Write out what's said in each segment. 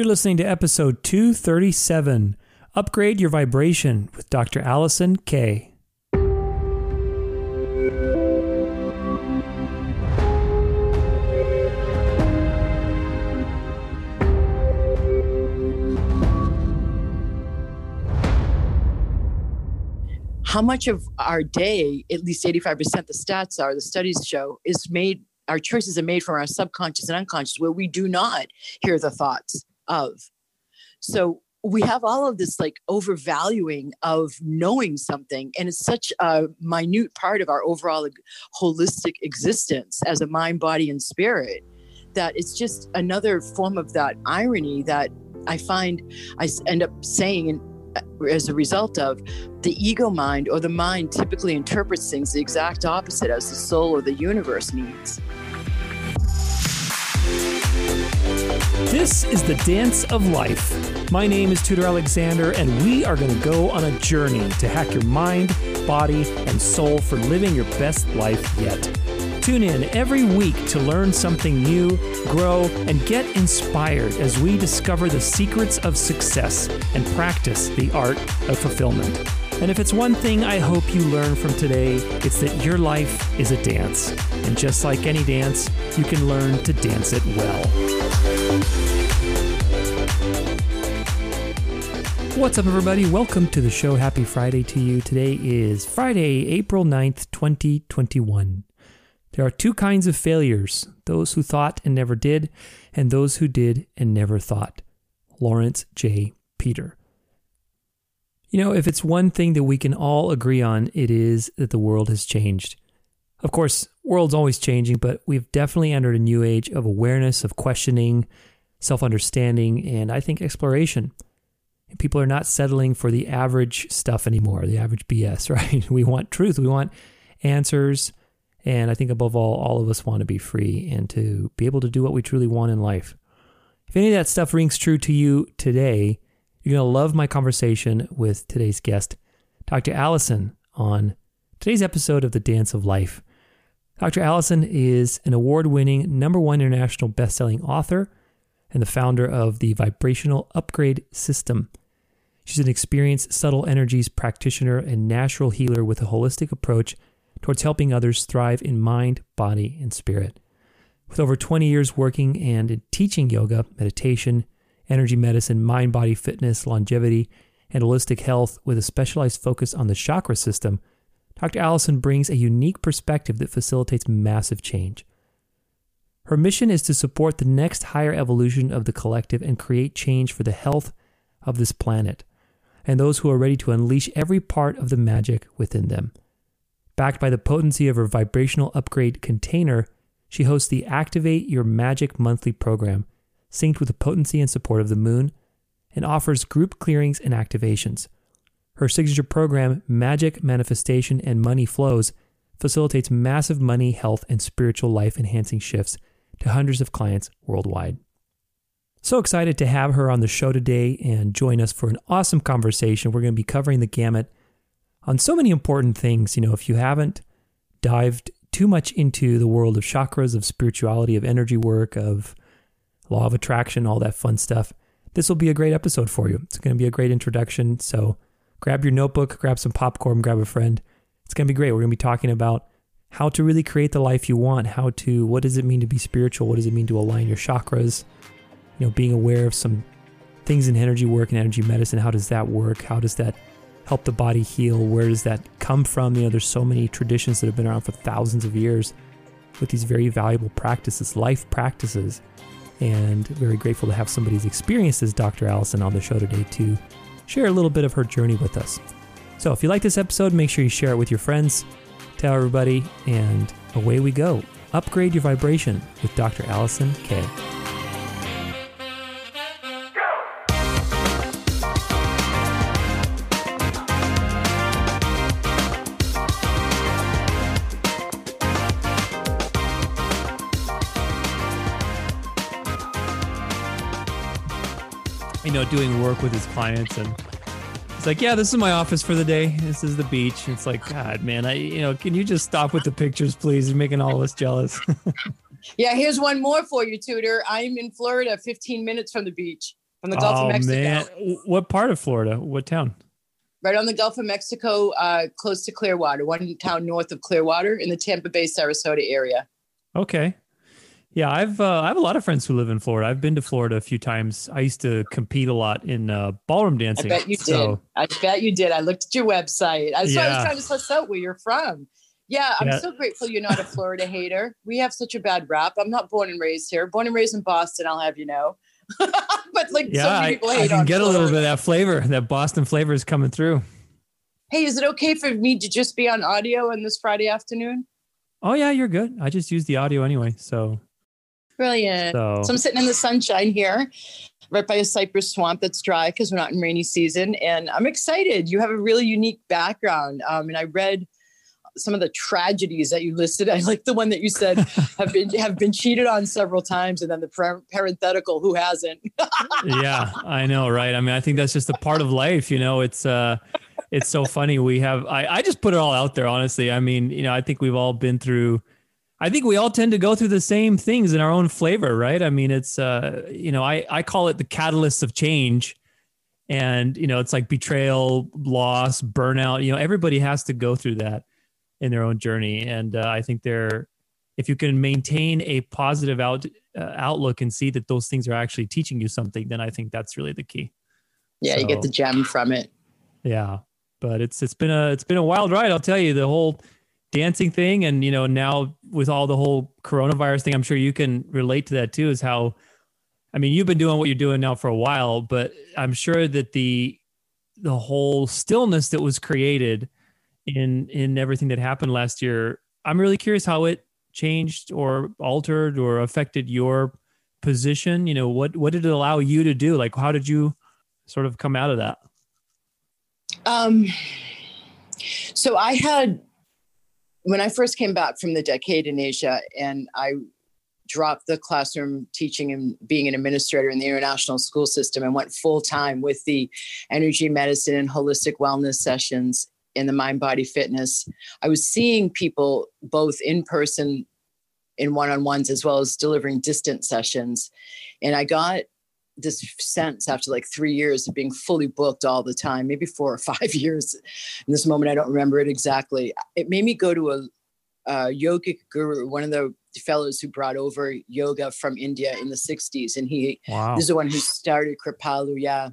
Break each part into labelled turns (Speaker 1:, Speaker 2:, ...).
Speaker 1: You're listening to episode 237 Upgrade Your Vibration with Dr. Alison Kay.
Speaker 2: how much of our day, at least 85% the stats are, the studies show, is made, our choices are made from our subconscious and unconscious, where we do not hear the thoughts of. So we have all of this like overvaluing of knowing something, and it's such a minute part of our overall holistic existence as a mind, body, and spirit that it's just another form of that irony that I find I end up saying and uh, as a result of the ego mind or the mind typically interprets things the exact opposite as the soul or the universe needs.
Speaker 1: This is the dance of life. My name is Tudor Alexander, and we are going to go on a journey to hack your mind, body, and soul for living your best life yet. Tune in every week to learn something new, grow, and get inspired as we discover the secrets of success and practice the art of fulfillment. And if it's one thing I hope you learn from today, it's that your life is a dance. And just like any dance, you can learn to dance it well. What's up, everybody? Welcome to the show. Happy Friday to you. Today is Friday, April 9th, 2021. There are two kinds of failures those who thought and never did, and those who did and never thought. Laurence J. Peter. You know, if it's one thing that we can all agree on, it is that the world has changed. Of course, world's always changing, but we've definitely entered a new age of awareness, of questioning, self-understanding, and I think exploration. People are not settling for the average stuff anymore, the average BS, right? We want truth, we want answers, and I think above all, all of us want to be free and to be able to do what we truly want in life. If any of that stuff rings true to you today, you're going to love my conversation with today's guest, Dr. Alison, on today's episode of The Dance of Life. Dr. Alison is an award winning number one international best selling author and the founder of the Vibrational Upgrade System. She's an experienced subtle energies practitioner and natural healer with a holistic approach towards helping others thrive in mind, body, and spirit. With over 20 years working and teaching yoga, meditation, energy medicine, mind body fitness, longevity, and holistic health with a specialized focus on the chakra system, Dr. Alison brings a unique perspective that facilitates massive change. Her mission is to support the next higher evolution of the collective and create change for the health of this planet and those who are ready to unleash every part of the magic within them. Backed by the potency of her vibrational upgrade container, she hosts the Activate Your Magic monthly program, synced with the potency and support of the moon, and offers group clearings and activations. Her signature program, Magic Manifestation and Money Flows, facilitates massive money, health, and spiritual life enhancing shifts to hundreds of clients worldwide. So excited to have her on the show today and join us for an awesome conversation. We're going to be covering the gamut on so many important things. You know, if you haven't dived too much into the world of chakras, of spirituality, of energy work, of law of attraction, all that fun stuff, this will be a great episode for you. It's going to be a great introduction. So grab your notebook, grab some popcorn, grab a friend. It's going to be great. We're going to be talking about how to really create the life you want, how to, what does it mean to be spiritual? What does it mean to align your chakras? You know, being aware of some things in energy work and energy medicine. How does that work? How does that help the body heal? Where does that come from? You know, there's so many traditions that have been around for thousands of years with these very valuable practices, life practices. And very grateful to have somebody as experienced as Dr. Alison on the show today to share a little bit of her journey with us. So if you like this episode, make sure you share it with your friends, tell everybody, and away we go. Upgrade your vibration with Dr. Alison Kay. Know, doing work with his clients and it's like, yeah, this is my office for the day. This is the beach. It's like, God, man, I, you know, can you just stop with the pictures, please? You're making all of us jealous.
Speaker 2: yeah, here's one more for you, Tudor. I'm in Florida, 15 minutes from the beach. from the Gulf
Speaker 1: oh
Speaker 2: of Mexico.
Speaker 1: man, what part of Florida? What town?
Speaker 2: Right on the Gulf of Mexico, uh, close to Clearwater, one town north of Clearwater in the Tampa Bay, Sarasota area.
Speaker 1: Okay. Yeah, I've uh, I have a lot of friends who live in Florida. I've been to Florida a few times. I used to compete a lot in uh, ballroom dancing.
Speaker 2: I bet you did. I bet you did. I looked at your website. I, so I was trying to suss out where you're from. Yeah, I'm
Speaker 1: Yeah.
Speaker 2: so grateful you're not a Florida hater. We have such a bad rap. I'm not born and raised here. Born and raised in Boston, I'll have you know. but like so
Speaker 1: yeah,
Speaker 2: many
Speaker 1: I,
Speaker 2: people
Speaker 1: I
Speaker 2: hate
Speaker 1: can
Speaker 2: on
Speaker 1: get a little bit of that flavor. That Boston flavor is coming through.
Speaker 2: Hey, is it okay for me to just be on audio on this Friday afternoon?
Speaker 1: Oh yeah, you're good. I just use the audio anyway. So
Speaker 2: Brilliant.
Speaker 1: so
Speaker 2: So I'm sitting in the sunshine here, right by a cypress swamp that's dry because we're not in rainy season, and I'm excited. You have a really unique background, um, and I read some of the tragedies that you listed. I like the one that you said have been have been cheated on several times, and then the par- parenthetical who hasn't.
Speaker 1: yeah, I know, right? I mean, I think that's just a part of life. You know, it's uh, it's so funny. We have I I just put it all out there. Honestly, I mean, you know, I think we've all been through. I think we all tend to go through the same things in our own flavor, right? I mean, it's uh, you know, I I call it the catalyst of change. And you know, it's like betrayal, loss, burnout. You know, everybody has to go through that in their own journey. And uh, I think they're, if you can maintain a positive out uh, outlook and see that those things are actually teaching you something, then I think that's really the key.
Speaker 2: yeah, you get the gem from it.
Speaker 1: Yeah, but it's it's been a it's been a wild ride. I'll tell you the whole dancing thing, and you know now with all the whole coronavirus thing, I'm sure you can relate to that too. Is how, I mean, you've been doing what you're doing now for a while, but I'm sure that the the whole stillness that was created in in everything that happened last year, I'm really curious how it changed or altered or affected your position. You know, what what did it allow you to do? Like, how did you sort of come out of that?
Speaker 2: Um, so I had when I first came back from the decade in Asia, and I dropped the classroom teaching and being an administrator in the international school system and went full time with the energy medicine and holistic wellness sessions in the mind body fitness. I was seeing people both in person in one on ones as well as delivering distant sessions. And I got this sense after like three years of being fully booked all the time, maybe four or five years. In this moment, I don't remember it exactly. It made me go to a, a yogic guru, one of the fellows who brought over yoga from India in the 60s. And he
Speaker 1: Wow.
Speaker 2: is the one who started Kripalu, yeah.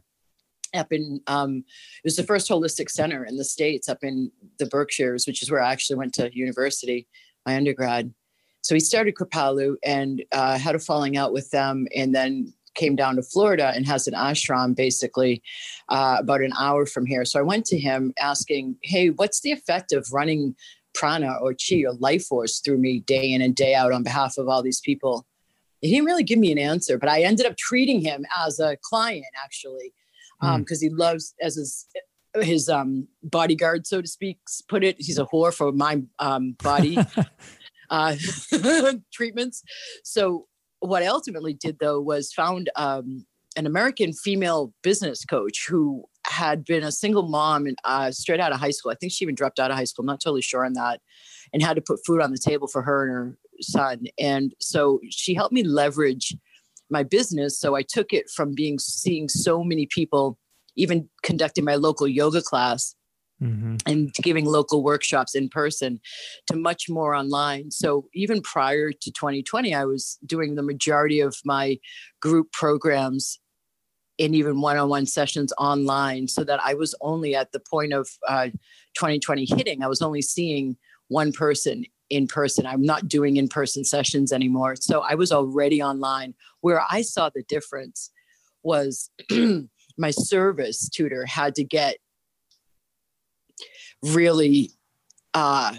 Speaker 2: Up in, um, it was the first holistic center in the States up in the Berkshires, which is where I actually went to university, my undergrad. So he started Kripalu and uh, had a falling out with them and then came down to Florida and has an ashram basically uh, about an hour from here. So I went to him asking, hey, what's the effect of running prana or chi or life force through me day in and day out on behalf of all these people? He didn't really give me an answer, but I ended up treating him as a client actually, because he loves as his his um, bodyguard, so to speak, put it. He's a whore for my um, body uh, treatments. So what I ultimately did though was found um, an American female business coach who had been a single mom and uh, straight out of high school. I think she even dropped out of high school. I'm not totally sure on that, and had to put food on the table for her and her son. And so she helped me leverage my business. So I took it from being seeing so many people, even conducting my local yoga class
Speaker 1: hmm
Speaker 2: and giving local workshops in person to much more online. So even prior to 2020, I was doing the majority of my group programs and even one-on-one sessions online so that I was only at the point of uh, 2020 hitting, I was only seeing one person in person. I'm not doing in-person sessions anymore. So I was already online. Where I saw the difference was my service Tudor had to get really uh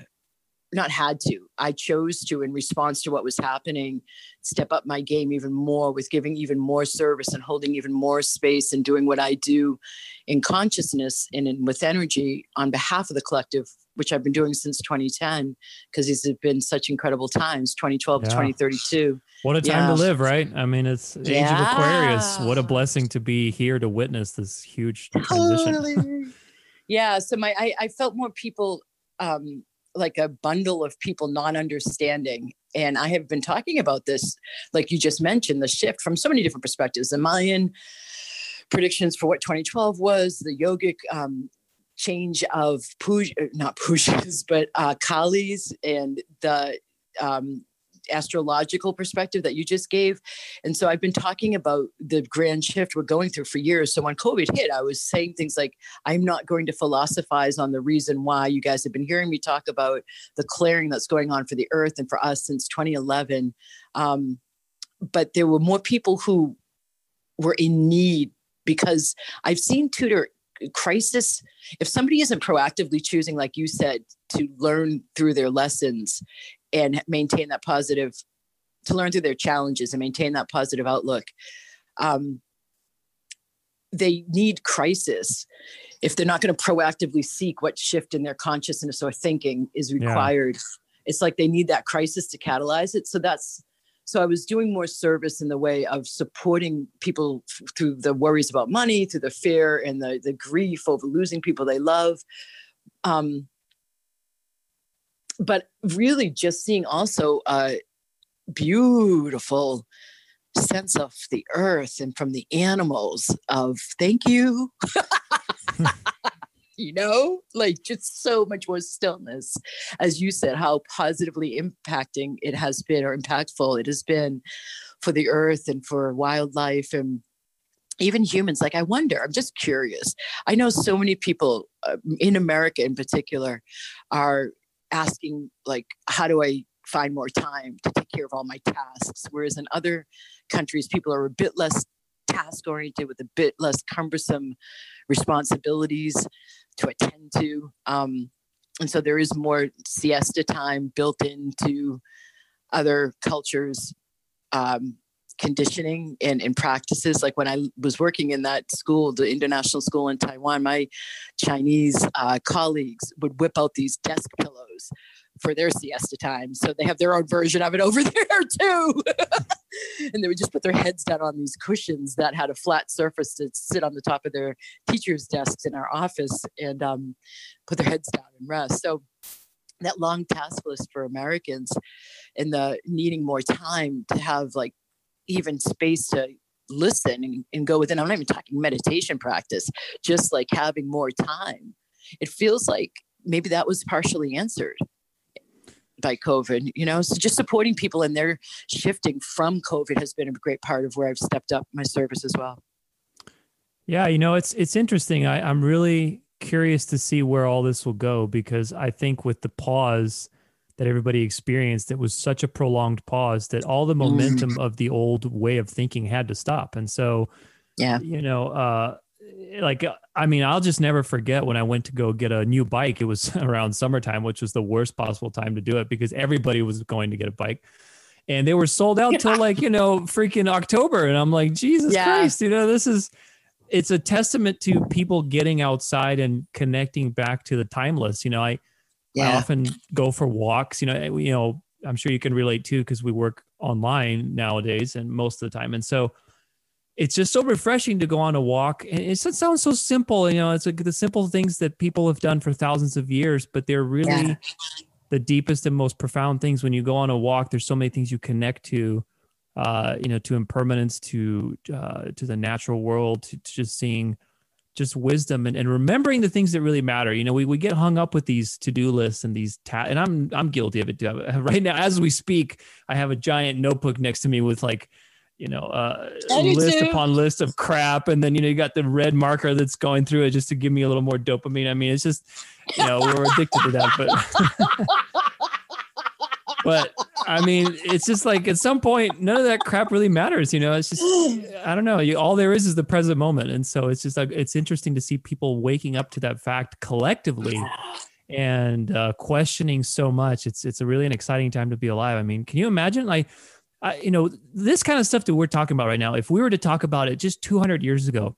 Speaker 2: not had to i chose to in response to what was happening step up my game even more with giving even more service and holding even more space and doing what i do in consciousness and in, with energy on behalf of the collective which i've been doing since 2010 because these have been such incredible times 2012 to 2032
Speaker 1: What a time
Speaker 2: Yeah.
Speaker 1: to live, right? I mean, it's the age of Aquarius. What a blessing to be here to witness this huge transition.
Speaker 2: Totally. yeah. So my I, I felt more people um like a bundle of people not understanding. And I have been talking about this, like you just mentioned, the shift from so many different perspectives. The Mayan predictions for what 2012 was, the yogic um, change of puj, uh, not pujas, but uh, kalis and the um, astrological perspective that you just gave. And so I've been talking about the grand shift we're going through for years. So when COVID hit, I was saying things like, I'm not going to philosophize on the reason why you guys have been hearing me talk about the clearing that's going on for the earth and for us since 2011. Um, but there were more people who were in need because I've seen Tudor crisis if somebody isn't proactively choosing like you said to learn through their lessons and maintain that positive to learn through their challenges and maintain that positive outlook. Um, they need crisis. If they're not going to proactively seek what shift in their consciousness or thinking is required yeah. it's like they need that crisis to catalyze it. So that's so i was doing more service in the way of supporting people f- through the worries about money through the fear and the, the grief over losing people they love. Um, but really just seeing also a beautiful sense of the earth and from the animals of thank you. You know like just so much more stillness. As you said how positively impacting it has been or impactful it has been for the earth and for wildlife and even humans. Like i wonder i'm just curious. I know so many people uh, in america in particular are asking like how do i find more time to take care of all my tasks? Whereas in other countries people are a bit less task oriented with a bit less cumbersome responsibilities to attend to. Um, and so there is more siesta time built into other cultures um, conditioning and, and practices. Like when I was working in that school, the international school in Taiwan, my Chinese uh, colleagues would whip out these desk pillows for their siesta time. So they have their own version of it over there too. and they would just put their heads down on these cushions that had a flat surface to sit on the top of their teachers' desks in our office and um, put their heads down and rest. So that long task list for Americans and the needing more time to have like even space to listen and, and go within. I'm not even talking meditation practice, just like having more time. It feels like maybe that was partially answered by COVID, you know, so just supporting people and their shifting from COVID has been a great part of where I've stepped up my service as well.
Speaker 1: Yeah, you know, it's it's interesting. I, I'm really curious to see where all this will go because I think with the pause that everybody experienced, it was such a prolonged pause that all the mm. momentum mm. of the old way of thinking had to stop. And so,
Speaker 2: yeah,
Speaker 1: you know, uh, like I mean, I'll just never forget when I went to go get a new bike. It was around summertime, which was the worst possible time to do it because everybody was going to get a bike. And they were sold out till like, you know, freaking October. And I'm like, Jesus yeah. Christ, you know, this is it's a testament to people getting outside and connecting back to the timeless. You know, I yeah. I often go for walks. You know, you know, I'm sure you can relate too because we work online nowadays and most of the time, and so it's just so refreshing to go on a walk. And it sounds so simple. You know, it's like the simple things that people have done for thousands of years, but they're really yeah. the deepest and most profound things. When you go on a walk, there's so many things you connect to. Uh, you know, to impermanence, to uh, to the natural world, to, to just seeing just wisdom and, and remembering the things that really matter. You know, we, we get hung up with these to-do lists and these ta- and I'm I'm guilty of it too. Right now, as we speak, I have a giant notebook next to me with like, you know, uh, list too. upon list of crap, and then you know you got the red marker that's going through it just to give me a little more dopamine. I mean, it's just, you know, we're addicted to that, but. but I mean, it's just like at some point, none of that crap really matters. You know, it's just I don't know. You, all there is is the present moment, and so it's just like it's interesting to see people waking up to that fact collectively and uh, questioning so much. It's it's a really an exciting time to be alive. I mean, can you imagine like? I, you know this kind of stuff that we're talking about right now if we were to talk about it just 200 years ago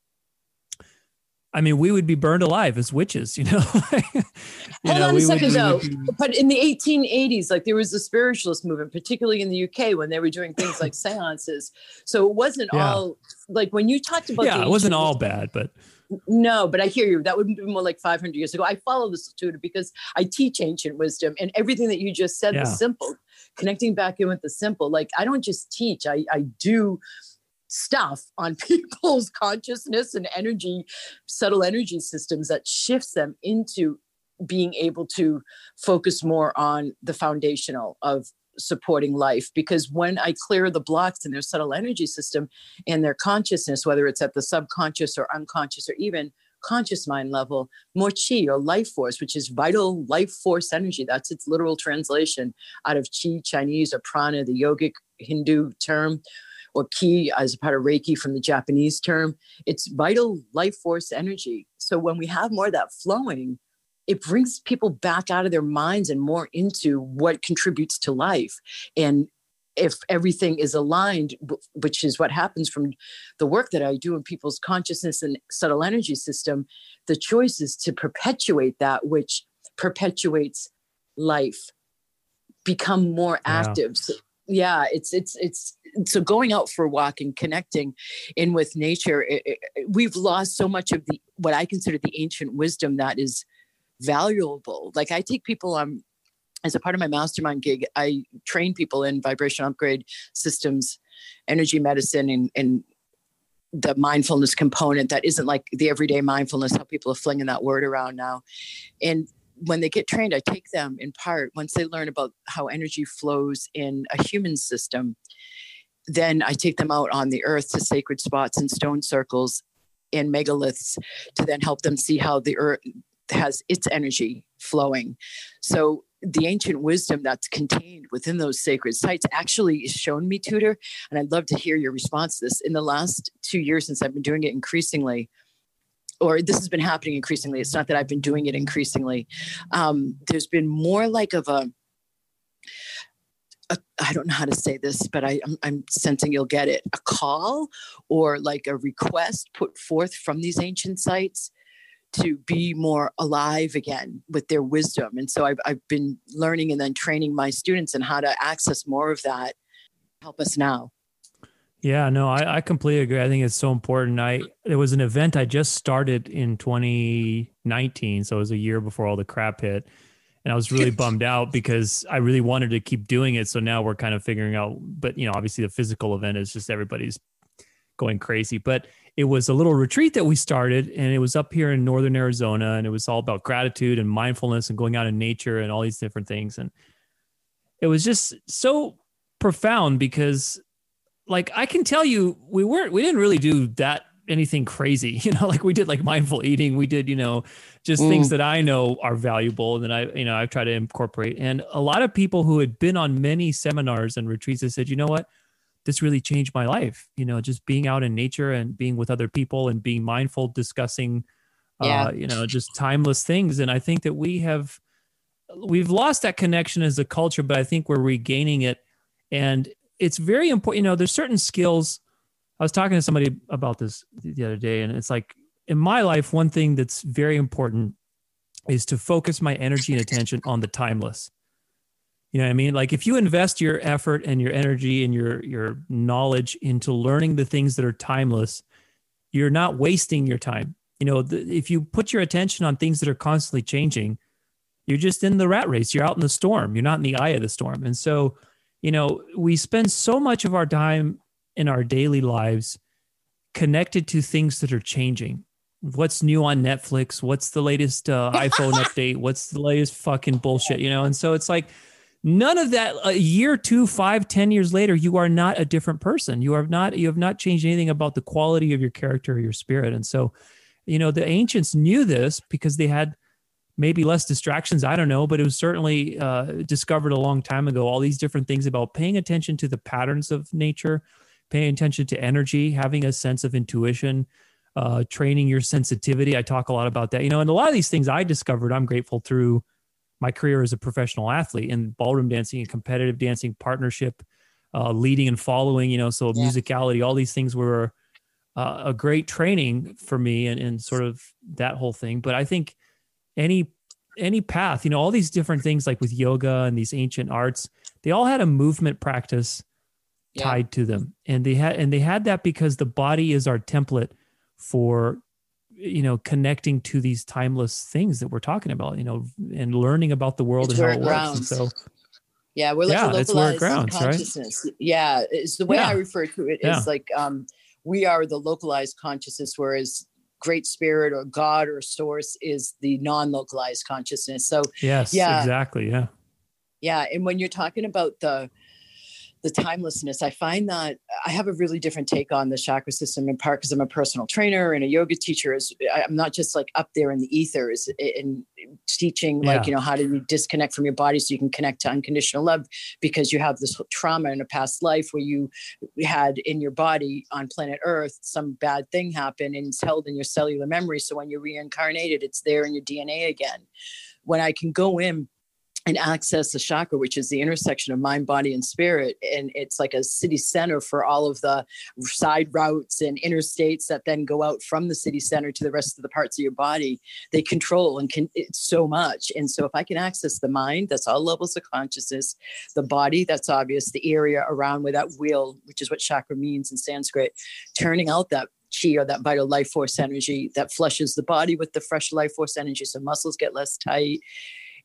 Speaker 1: I mean, we would be burned alive as witches, you know. you
Speaker 2: Hold know, on a second, would, though. Be... But in the 1880s, like there was the spiritualist movement, particularly in the UK, when they were doing things like seances. So it wasn't yeah. all like when you talked about.
Speaker 1: Yeah, it wasn't all bad, but.
Speaker 2: No, but I hear you. That would be more like 500 years ago. I follow this Tudor because I teach ancient wisdom, and everything that you just said yeah. was simple. Connecting back in with the simple. Like I don't just teach; I I do stuff on people's consciousness and energy, subtle energy systems that shifts them into being able to focus more on the foundational of supporting life. Because when i clear the blocks in their subtle energy system and their consciousness whether it's at the subconscious or unconscious or even conscious mind level more chi or life force which is vital life force energy that's its literal translation out of chi chinese or prana the yogic hindu term or ki as a part of reiki from the japanese term it's vital life force energy. So when we have more of that flowing it brings people back out of their minds and more into what contributes to life. And if everything is aligned which is what happens from the work that i do in people's consciousness and subtle energy system the choice is to perpetuate that which perpetuates life. Become more active. So, yeah it's it's it's so going out for a walk and connecting in with nature it, it, we've lost so much of the what i consider the ancient wisdom that is valuable. Like I take people on um, as a part of my mastermind gig, I train people in vibration upgrade systems, energy medicine, and, and the mindfulness component that isn't like the everyday mindfulness, how people are flinging that word around now. And when they get trained, I take them in part, once they learn about how energy flows in a human system, then I take them out on the earth to sacred spots and stone circles and megaliths to then help them see how the earth has its energy flowing. So the ancient wisdom that's contained within those sacred sites actually is shown me, Tudor. And I'd love to hear your response to this. In the last two years, since I've been doing it increasingly, or this has been happening increasingly, it's not that I've been doing it increasingly. Um, there's been more like of a I don't know how to say this, but I, I'm, I'm, sensing you'll get it a call or like a request put forth from these ancient sites to be more alive again with their wisdom. And so I've, I've been learning and then training my students in how to access more of that. Help us now.
Speaker 1: Yeah, no, I, I completely agree. I think it's so important. I there was an event I just started in 2019, so it was a year before all the crap hit, and I was really bummed out because I really wanted to keep doing it. So now we're kind of figuring out, but you know, obviously the physical event is just everybody's going crazy. But it was a little retreat that we started, and it was up here in northern Arizona, and it was all about gratitude and mindfulness and going out in nature and all these different things. And it was just so profound because, like, I can tell you, we weren't, we didn't really do that anything crazy, you know, like we did like mindful eating, we did, you know, just mm. things that I know are valuable and that I, you know, I've tried to incorporate. And a lot of people who had been on many seminars and retreats have said, you know what? this really changed my life you know just being out in nature and being with other people and being mindful discussing yeah. uh, you know just timeless things and i think that we have we've lost that connection as a culture but i think we're regaining it and it's very important you know there's certain skills i was talking to somebody about this the other day and it's like in my life one thing that's very important is to focus my energy and attention on the timeless you know what I mean? Like if you invest your effort and your energy and your your knowledge into learning the things that are timeless, you're not wasting your time. You know, the, if you put your attention on things that are constantly changing, you're just in the rat race. You're out in the storm. You're not in the eye of the storm. And so, you know, we spend so much of our time in our daily lives connected to things that are changing. What's new on Netflix? What's the latest uh, iPhone update? What's the latest fucking bullshit? You know, and so it's like None of that. A year, two, five, ten years later, you are not a different person. You are not. You have not changed anything about the quality of your character or your spirit. And so, you know, the ancients knew this because they had maybe less distractions. I don't know, but it was certainly uh, discovered a long time ago. All these different things about paying attention to the patterns of nature, paying attention to energy, having a sense of intuition, uh, training your sensitivity. I talk a lot about that, you know, and a lot of these things I discovered, I'm grateful through my career as a professional athlete in ballroom dancing and competitive dancing partnership uh, leading and following you know so yeah. musicality all these things were uh, a great training for me and, and sort of that whole thing but i think any any path you know all these different things like with yoga and these ancient arts they all had a movement practice yeah. tied to them and they had and they had that because the body is our template for you know connecting to these timeless things that we're talking about you know and learning about the world it's and how it works and so
Speaker 2: Yeah, we're like
Speaker 1: Yeah, it's where it
Speaker 2: localized
Speaker 1: grounds, right?
Speaker 2: consciousness. Yeah, it's the way
Speaker 1: Yeah.
Speaker 2: I refer to it is
Speaker 1: Yeah.
Speaker 2: like um, we are the localized consciousness, whereas Great Spirit or God or Source is the non-localized consciousness. So
Speaker 1: Yes,
Speaker 2: Yeah.
Speaker 1: exactly. Yeah.
Speaker 2: yeah, and when you're talking about the the timelessness, I find that I have a really different take on the chakra system in part because I'm a personal trainer and a yoga teacher. Is I'm not just like up there in the ethers in teaching like
Speaker 1: Yeah.
Speaker 2: you know how do you disconnect from your body so you can connect to unconditional love because you have this trauma in a past life where you had in your body on planet Earth some bad thing happen and it's held in your cellular memory. So when you're reincarnated, it's there in your DNA again. When I can go in and access the chakra, which is the intersection of mind, body, and spirit. And it's like a city center for all of the side routes and interstates that then go out from the city center to the rest of the parts of your body. They control and can so much. And so if I can access the mind, that's all levels of consciousness, the body, that's obvious, the area around where that wheel, which is what chakra means in Sanskrit, turning out that chi or that vital life force energy that flushes the body with the fresh life force energy. So muscles get less tight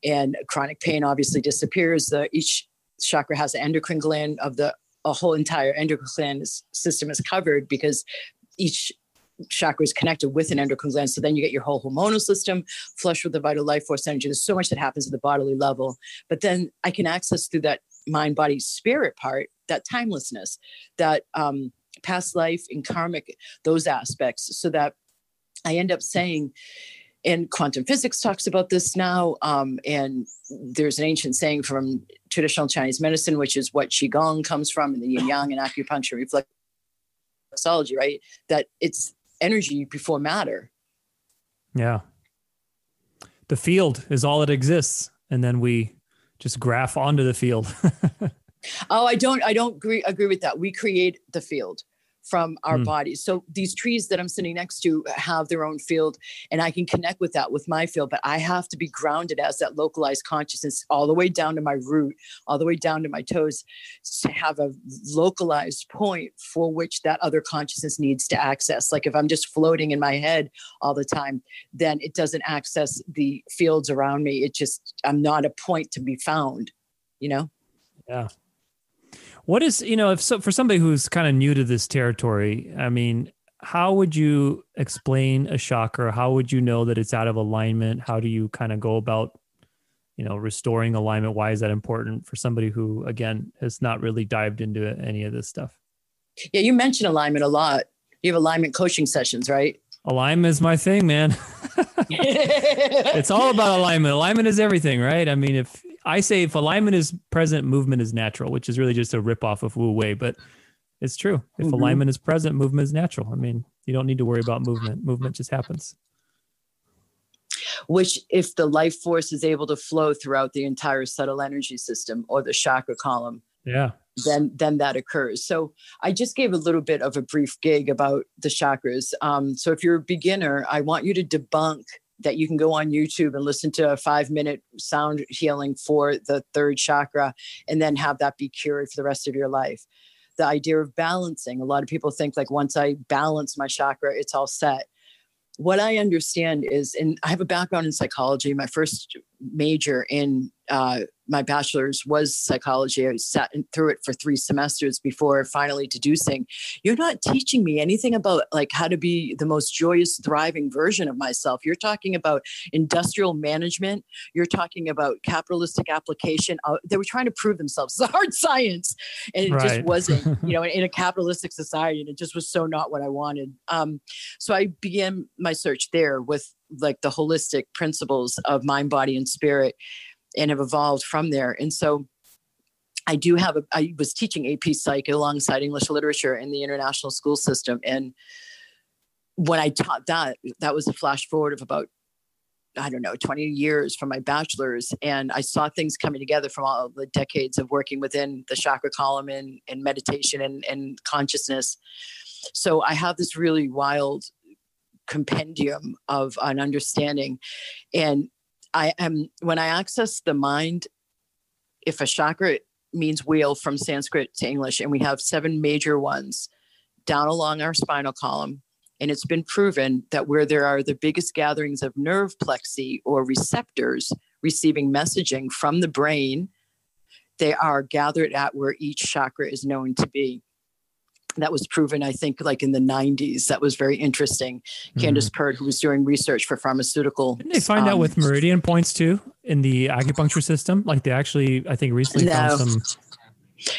Speaker 2: and chronic pain obviously disappears. The each chakra has an endocrine gland of the a whole entire endocrine gland system is covered because each chakra is connected with an endocrine gland. So then you get your whole hormonal system flush with the vital life force energy. There's so much that happens at the bodily level, but then I can access through that mind, body, spirit part, that timelessness, that um, past life and karmic, those aspects, so that I end up saying, and quantum physics talks about this now. Um, and there's an ancient saying from traditional Chinese medicine, which is what Qigong comes from, and the yin yang and acupuncture reflexology, right? That it's energy before matter.
Speaker 1: Yeah. The field is all that exists. And then we just graph onto the field.
Speaker 2: Oh, I don't, I don't agree, agree with that. We create the field from our
Speaker 1: Hmm.
Speaker 2: bodies. So these trees that I'm sitting next to have their own field, and I can connect with that with my field. But I have to be grounded as that localized consciousness, all the way down to my root, all the way down to my toes, to have a localized point for which that other consciousness needs to access. Like if I'm just floating in my head all the time, then it doesn't access the fields around me. It just I'm not a point to be found. You know.
Speaker 1: Yeah. What is, you know, if so for somebody who's kind of new to this territory, I mean, how would you explain a chakra? How would you know that it's out of alignment? How do you kind of go about, you know, restoring alignment? Why is that important for somebody who, again, has not really dived into any of this stuff?
Speaker 2: Yeah, you mention alignment a lot. You have alignment coaching sessions, right?
Speaker 1: Alignment is my thing, man. it's all about alignment. Alignment is everything, right? I mean, if I say if alignment is present, movement is natural, which is really just a ripoff of Wu Wei, but it's true. If
Speaker 2: Mhm.
Speaker 1: alignment is present, movement is natural. I mean, you don't need to worry about movement. Movement just happens.
Speaker 2: Which, if the life force is able to flow throughout the entire subtle energy system or the chakra column,
Speaker 1: Yeah.
Speaker 2: then then that occurs. So I just gave a little bit of a brief gig about the chakras. Um, so if you're a beginner, I want you to debunk that you can go on YouTube and listen to a five minute sound healing for the third chakra and then have that be cured for the rest of your life. The idea of balancing, a lot of people think like once I balance my chakra, it's all set. What I understand is, and I have a background in psychology. My first major in uh, my bachelor's was psychology. I sat through it for three semesters before finally deducing. You're not teaching me anything about like how to be the most joyous, thriving version of myself. You're talking about industrial management. You're talking about capitalistic application. Uh, they were trying to prove themselves. It's a hard science, and it just wasn't. You know, in, in a capitalistic society, and it just was so not what I wanted. Um, so I began my search there with like the holistic principles of mind, body, and spirit, and have evolved from there. And so I do have a, I was teaching AP Psych alongside English literature in the international school system. And when I taught that, that was a flash forward of about, I don't know, 20 years from my bachelor's. And I saw things coming together from all the decades of working within the chakra column and, and meditation and, and consciousness. So I have this really wild compendium of an understanding. And I am, when I access the mind, if a chakra means wheel from Sanskrit to English, and we have seven major ones down along our spinal column. And it's been proven that where there are the biggest gatherings of nerve plexi or receptors receiving messaging from the brain they are gathered at where each chakra is known to be that was proven, I think, like in the 90s. That was very interesting. Mm-hmm. Candace Pert, who was doing research for pharmaceutical.
Speaker 1: Didn't they find um, out with meridian points too in the acupuncture system? Like they actually, I think, recently no. found some.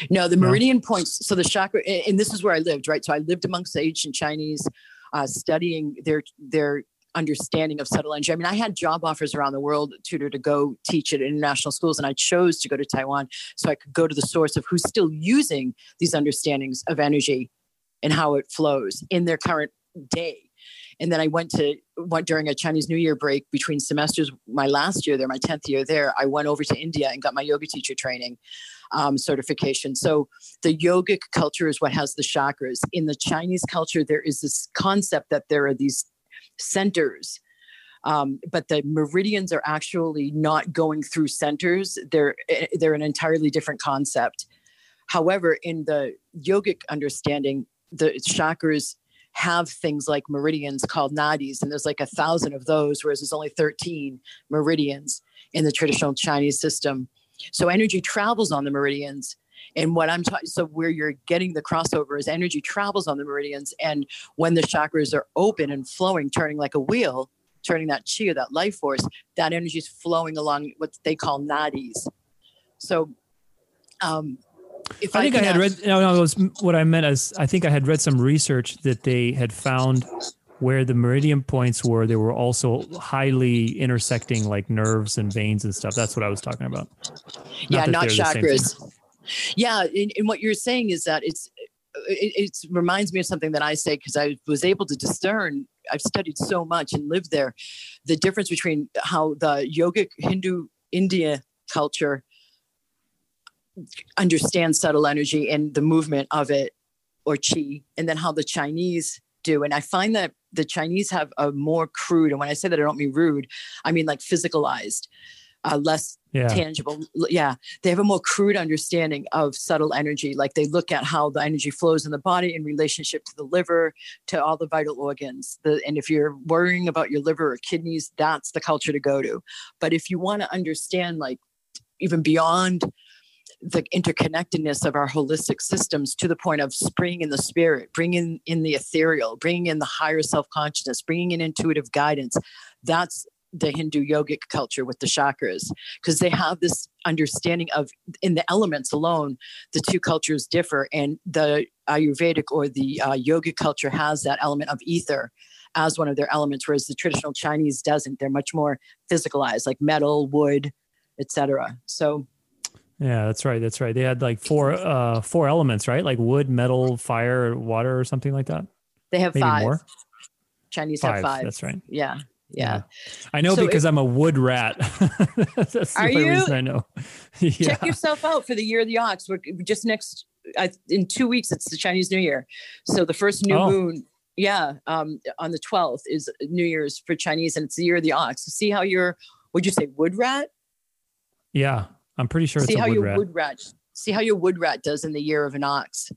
Speaker 2: No, the meridian no. points. So the chakra, and this is where I lived, right? So I lived amongst the ancient Chinese, uh, studying their their understanding of subtle energy. I mean, I had job offers around the world, Tudor to go teach at international schools, and I chose to go to Taiwan so I could go to the source of who's still using these understandings of energy and how it flows in their current day. And then I went to went during a Chinese New Year break between semesters. My last year there, my tenth year there, I went over to India and got my yoga teacher training um, certification. So the yogic culture is what has the chakras. In the Chinese culture, there is this concept that there are these centers um, but the meridians are actually not going through centers. They're eh, they're an entirely different concept. However in the yogic understanding the chakras have things like meridians called nadis and there's like a thousand of those whereas there's only 13 meridians in the traditional chinese system. So energy travels on the meridians and what I'm talking, so where you're getting the crossover is energy travels on the meridians. And when the chakras are open and flowing, turning like a wheel, turning that chi or that life force, that energy is flowing along what they call nadis. So, um,
Speaker 1: if I, I think I, had read, no, no, was, what I meant is I think I had read some research that they had found where the meridian points were, they were also highly intersecting like nerves and veins and stuff. That's what I was talking about.
Speaker 2: Not yeah, not chakras. Yeah, and, and what you're saying is that it's it, it, reminds me of something that I say because I was able to discern. I've studied so much and lived there. The difference between how the yogic Hindu India culture understands subtle energy and the movement of it or chi, and then how the Chinese do. And I find that the Chinese have a more crude, and when I say that, I don't mean rude, I mean like physicalized uh, less yeah. tangible. Yeah, they have a more crude understanding of subtle energy. Like they look at how the energy flows in the body in relationship to the liver, to all the vital organs. The, and if you're worrying about your liver or kidneys, that's the culture to go to. But if you want to understand, like even beyond the interconnectedness of our holistic systems to the point of bringing in the spirit, bringing in the ethereal, bringing in the higher self consciousness, bringing in intuitive guidance. That's the Hindu yogic culture with the chakras because they have this understanding of in the elements alone, the two cultures differ, and the Ayurvedic or the uh, yogic culture has that element of ether as one of their elements, whereas the traditional Chinese doesn't. They're much more physicalized, like metal, wood, etc. So.
Speaker 1: Yeah, that's right. That's right. They had like four uh four elements, right? Like wood, metal, fire, water, or something like that.
Speaker 2: They have Maybe five. More? Chinese five, have five.
Speaker 1: That's right.
Speaker 2: Yeah yeah.
Speaker 1: I know so because it, I'm a wood rat. That's the
Speaker 2: only you?
Speaker 1: reason I know.
Speaker 2: yeah. Check yourself out for the year of the ox. We're just next I, in two weeks. It's the Chinese New Year, so the first new oh. moon. Yeah, um, on the 12th is New Year's for Chinese, and it's the year of the ox. So see how you're. Would you say wood rat?
Speaker 1: Yeah, I'm pretty sure.
Speaker 2: See
Speaker 1: how
Speaker 2: wood
Speaker 1: your
Speaker 2: rat. wood rat. See how your wood rat does in the year of an ox.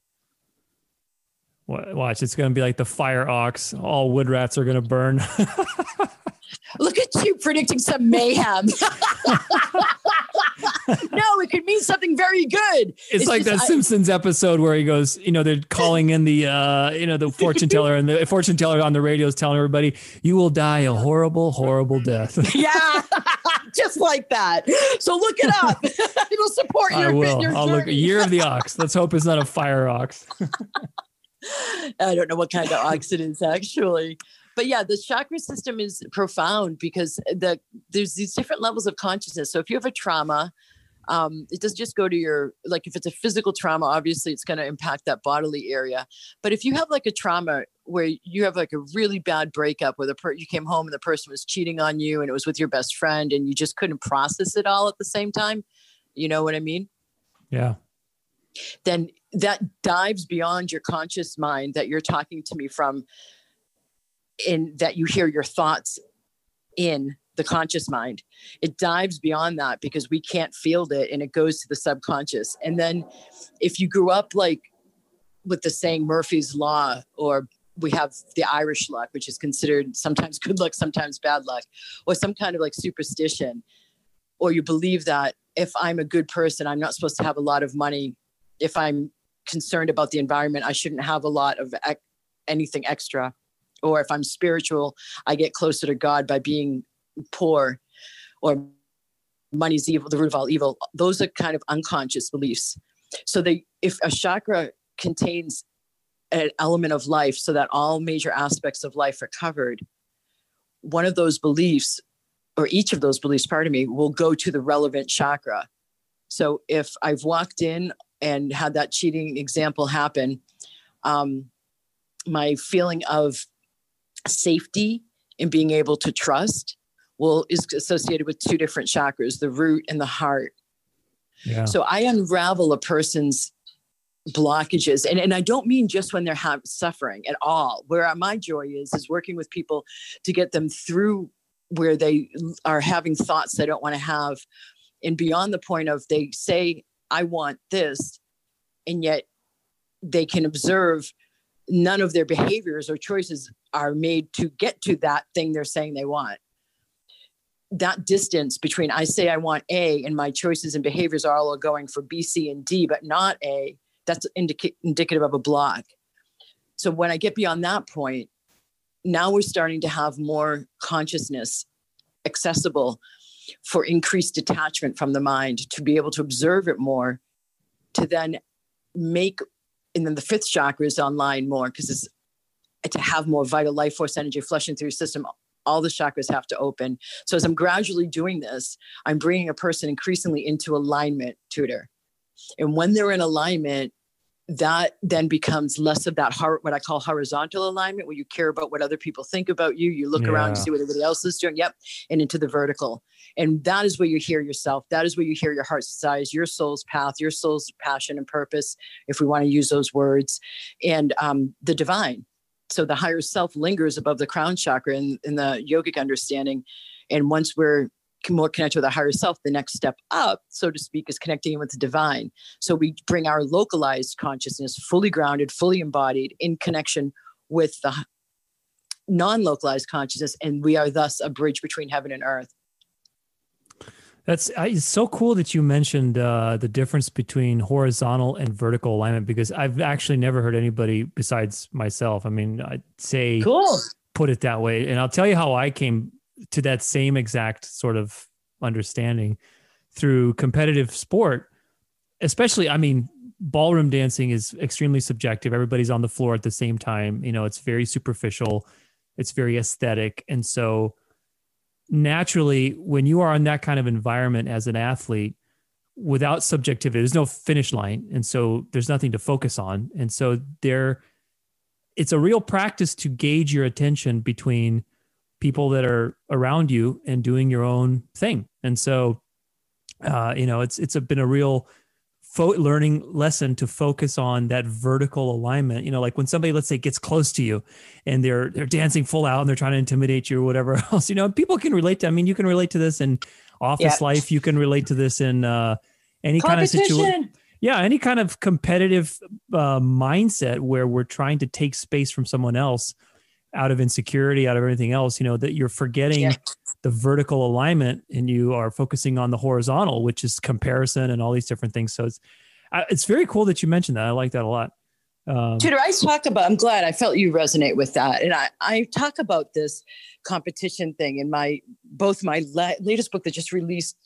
Speaker 1: Watch, it's going to be like the fire ox. All wood rats are going to burn.
Speaker 2: Look at you predicting some mayhem. no, it could mean something very good.
Speaker 1: It's, it's like just, that I, Simpsons episode where he goes, you know, they're calling in the, uh, you know, the fortune teller, and the fortune teller on the radio is telling everybody, "You will die a horrible, horrible death."
Speaker 2: yeah, just like that. So look it up. It'll support your. I
Speaker 1: will.
Speaker 2: Your
Speaker 1: I'll look. Year of the ox. Let's hope it's not a fire ox.
Speaker 2: I don't know what kind of ox it is actually but yeah, the chakra system is profound because the there's these different levels of consciousness. So if you have a trauma, um, it doesn't just go to your like if it's a physical trauma, obviously it's going to impact that bodily area. But if you have like a trauma where you have like a really bad breakup where the per- you came home and the person was cheating on you and it was with your best friend and you just couldn't process it all at the same time, you know what I mean?
Speaker 1: Yeah.
Speaker 2: Then that dives beyond your conscious mind that you're talking to me from in that you hear your thoughts in the conscious mind. It dives beyond that because we can't field it and it goes to the subconscious. And then if you grew up like with the saying Murphy's Law, or we have the Irish luck, which is considered sometimes good luck, sometimes bad luck, or some kind of like superstition, or you believe that if I'm a good person, I'm not supposed to have a lot of money. If I'm concerned about the environment, I shouldn't have a lot of ec- anything extra. Or if I'm spiritual, I get closer to God by being poor or money's evil, the root of all evil. Those are kind of unconscious beliefs. So they if a chakra contains an element of life so that all major aspects of life are covered, one of those beliefs or each of those beliefs, pardon me, will go to the relevant chakra. So if I've walked in and had that cheating example happen, um, my feeling of safety and being able to trust will is associated with two different chakras, the root and the heart. Yeah. So I unravel a person's blockages and, and i don't mean just when they're have, suffering at all where my joy is is working with people to get them through where they are having thoughts they don't want to have and beyond the point of they say i want this. And yet they can observe none of their behaviors or choices are made to get to that thing they're saying they want. That distance between i say i want a and my choices and behaviors are all going for b c and d but not a that's indica- indicative of a block. So when i get beyond that point now we're starting to have more consciousness accessible for increased detachment from the mind to be able to observe it more to then make and then the fifth chakra is online more because it's to have more vital life force energy flushing through your system all the chakras have to open. So as i'm gradually doing this i'm bringing a person increasingly into alignment tudor and when they're in alignment that then becomes less of that heart what I call horizontal alignment, where you care about what other people think about you. You look yeah. around, to see what everybody else is doing. Yep, and into the vertical, and that is where you hear yourself. That is where you hear your heart's desires, your soul's path, your soul's passion and purpose, if we want to use those words, and um, the divine. So the higher self lingers above the crown chakra in, in the yogic understanding, and once we're more connected with our higher self, the next step up, so to speak, is connecting with the divine. So we bring our localized consciousness fully grounded, fully embodied in connection with the non localized consciousness, and we are thus a bridge between heaven and earth.
Speaker 1: That's it's so cool that you mentioned uh, the difference between horizontal and vertical alignment because I've actually never heard anybody besides myself. I mean, I'd say
Speaker 2: cool.
Speaker 1: put it that way, and I'll tell you how I came to that same exact sort of understanding through competitive sport especially i mean ballroom dancing is extremely subjective. Everybody's on the floor at the same time. You know it's very superficial. It's very aesthetic. And so naturally when you are in that kind of environment as an athlete without subjectivity there's no finish line. And so there's nothing to focus on. And so there it's a real practice to gauge your attention between people that are around you and doing your own thing. And so, uh, you know, it's it's a, been a real fo- learning lesson to focus on that vertical alignment. You know, like when somebody, let's say, gets close to you and they're they're dancing full out and they're trying to intimidate you or whatever else. You know, people can relate to. I mean, you can relate to this in office life. You can relate to this in uh, any kind of situation. Yeah, any kind of competitive uh, mindset where we're trying to take space from someone else out of insecurity, out of everything else, you know, that you're forgetting yeah. the vertical alignment and you are focusing on the horizontal, which is comparison and all these different things. So it's, it's very cool that you mentioned that. I like that a lot.
Speaker 2: Um, Tudor, I talk about, I'm glad I felt you resonate with that. And I, I talk about this competition thing in my, both my la- latest book that just released.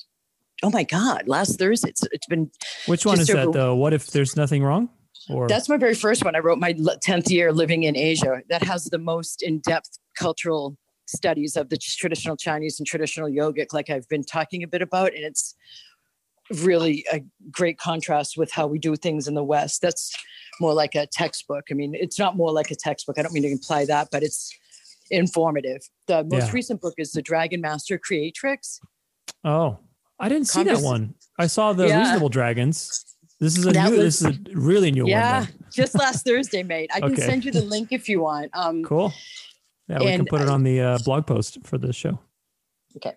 Speaker 2: Oh my God, last Thursday. It's, it's been.
Speaker 1: Which one is over- that though? What if there's nothing wrong?
Speaker 2: Or that's my very first one. I wrote my tenth year living in Asia. That has the most in-depth cultural studies of the traditional Chinese and traditional yogic, like I've been talking a bit about, and it's really a great contrast with how we do things in the West. That's more like a textbook. I mean, it's not more like a textbook. I don't mean to imply that, but it's informative. The most yeah. recent book is The Dragon Master Creatrix.
Speaker 1: Oh, I didn't see Convers- that one. I saw the yeah. Reasonable Dragons. This is a new. Was, this is a really new
Speaker 2: yeah,
Speaker 1: one.
Speaker 2: Yeah, just last Thursday, mate. I can send you the link if you want. Um,
Speaker 1: cool. Yeah, we can put it on the uh, blog post for the show.
Speaker 2: Okay.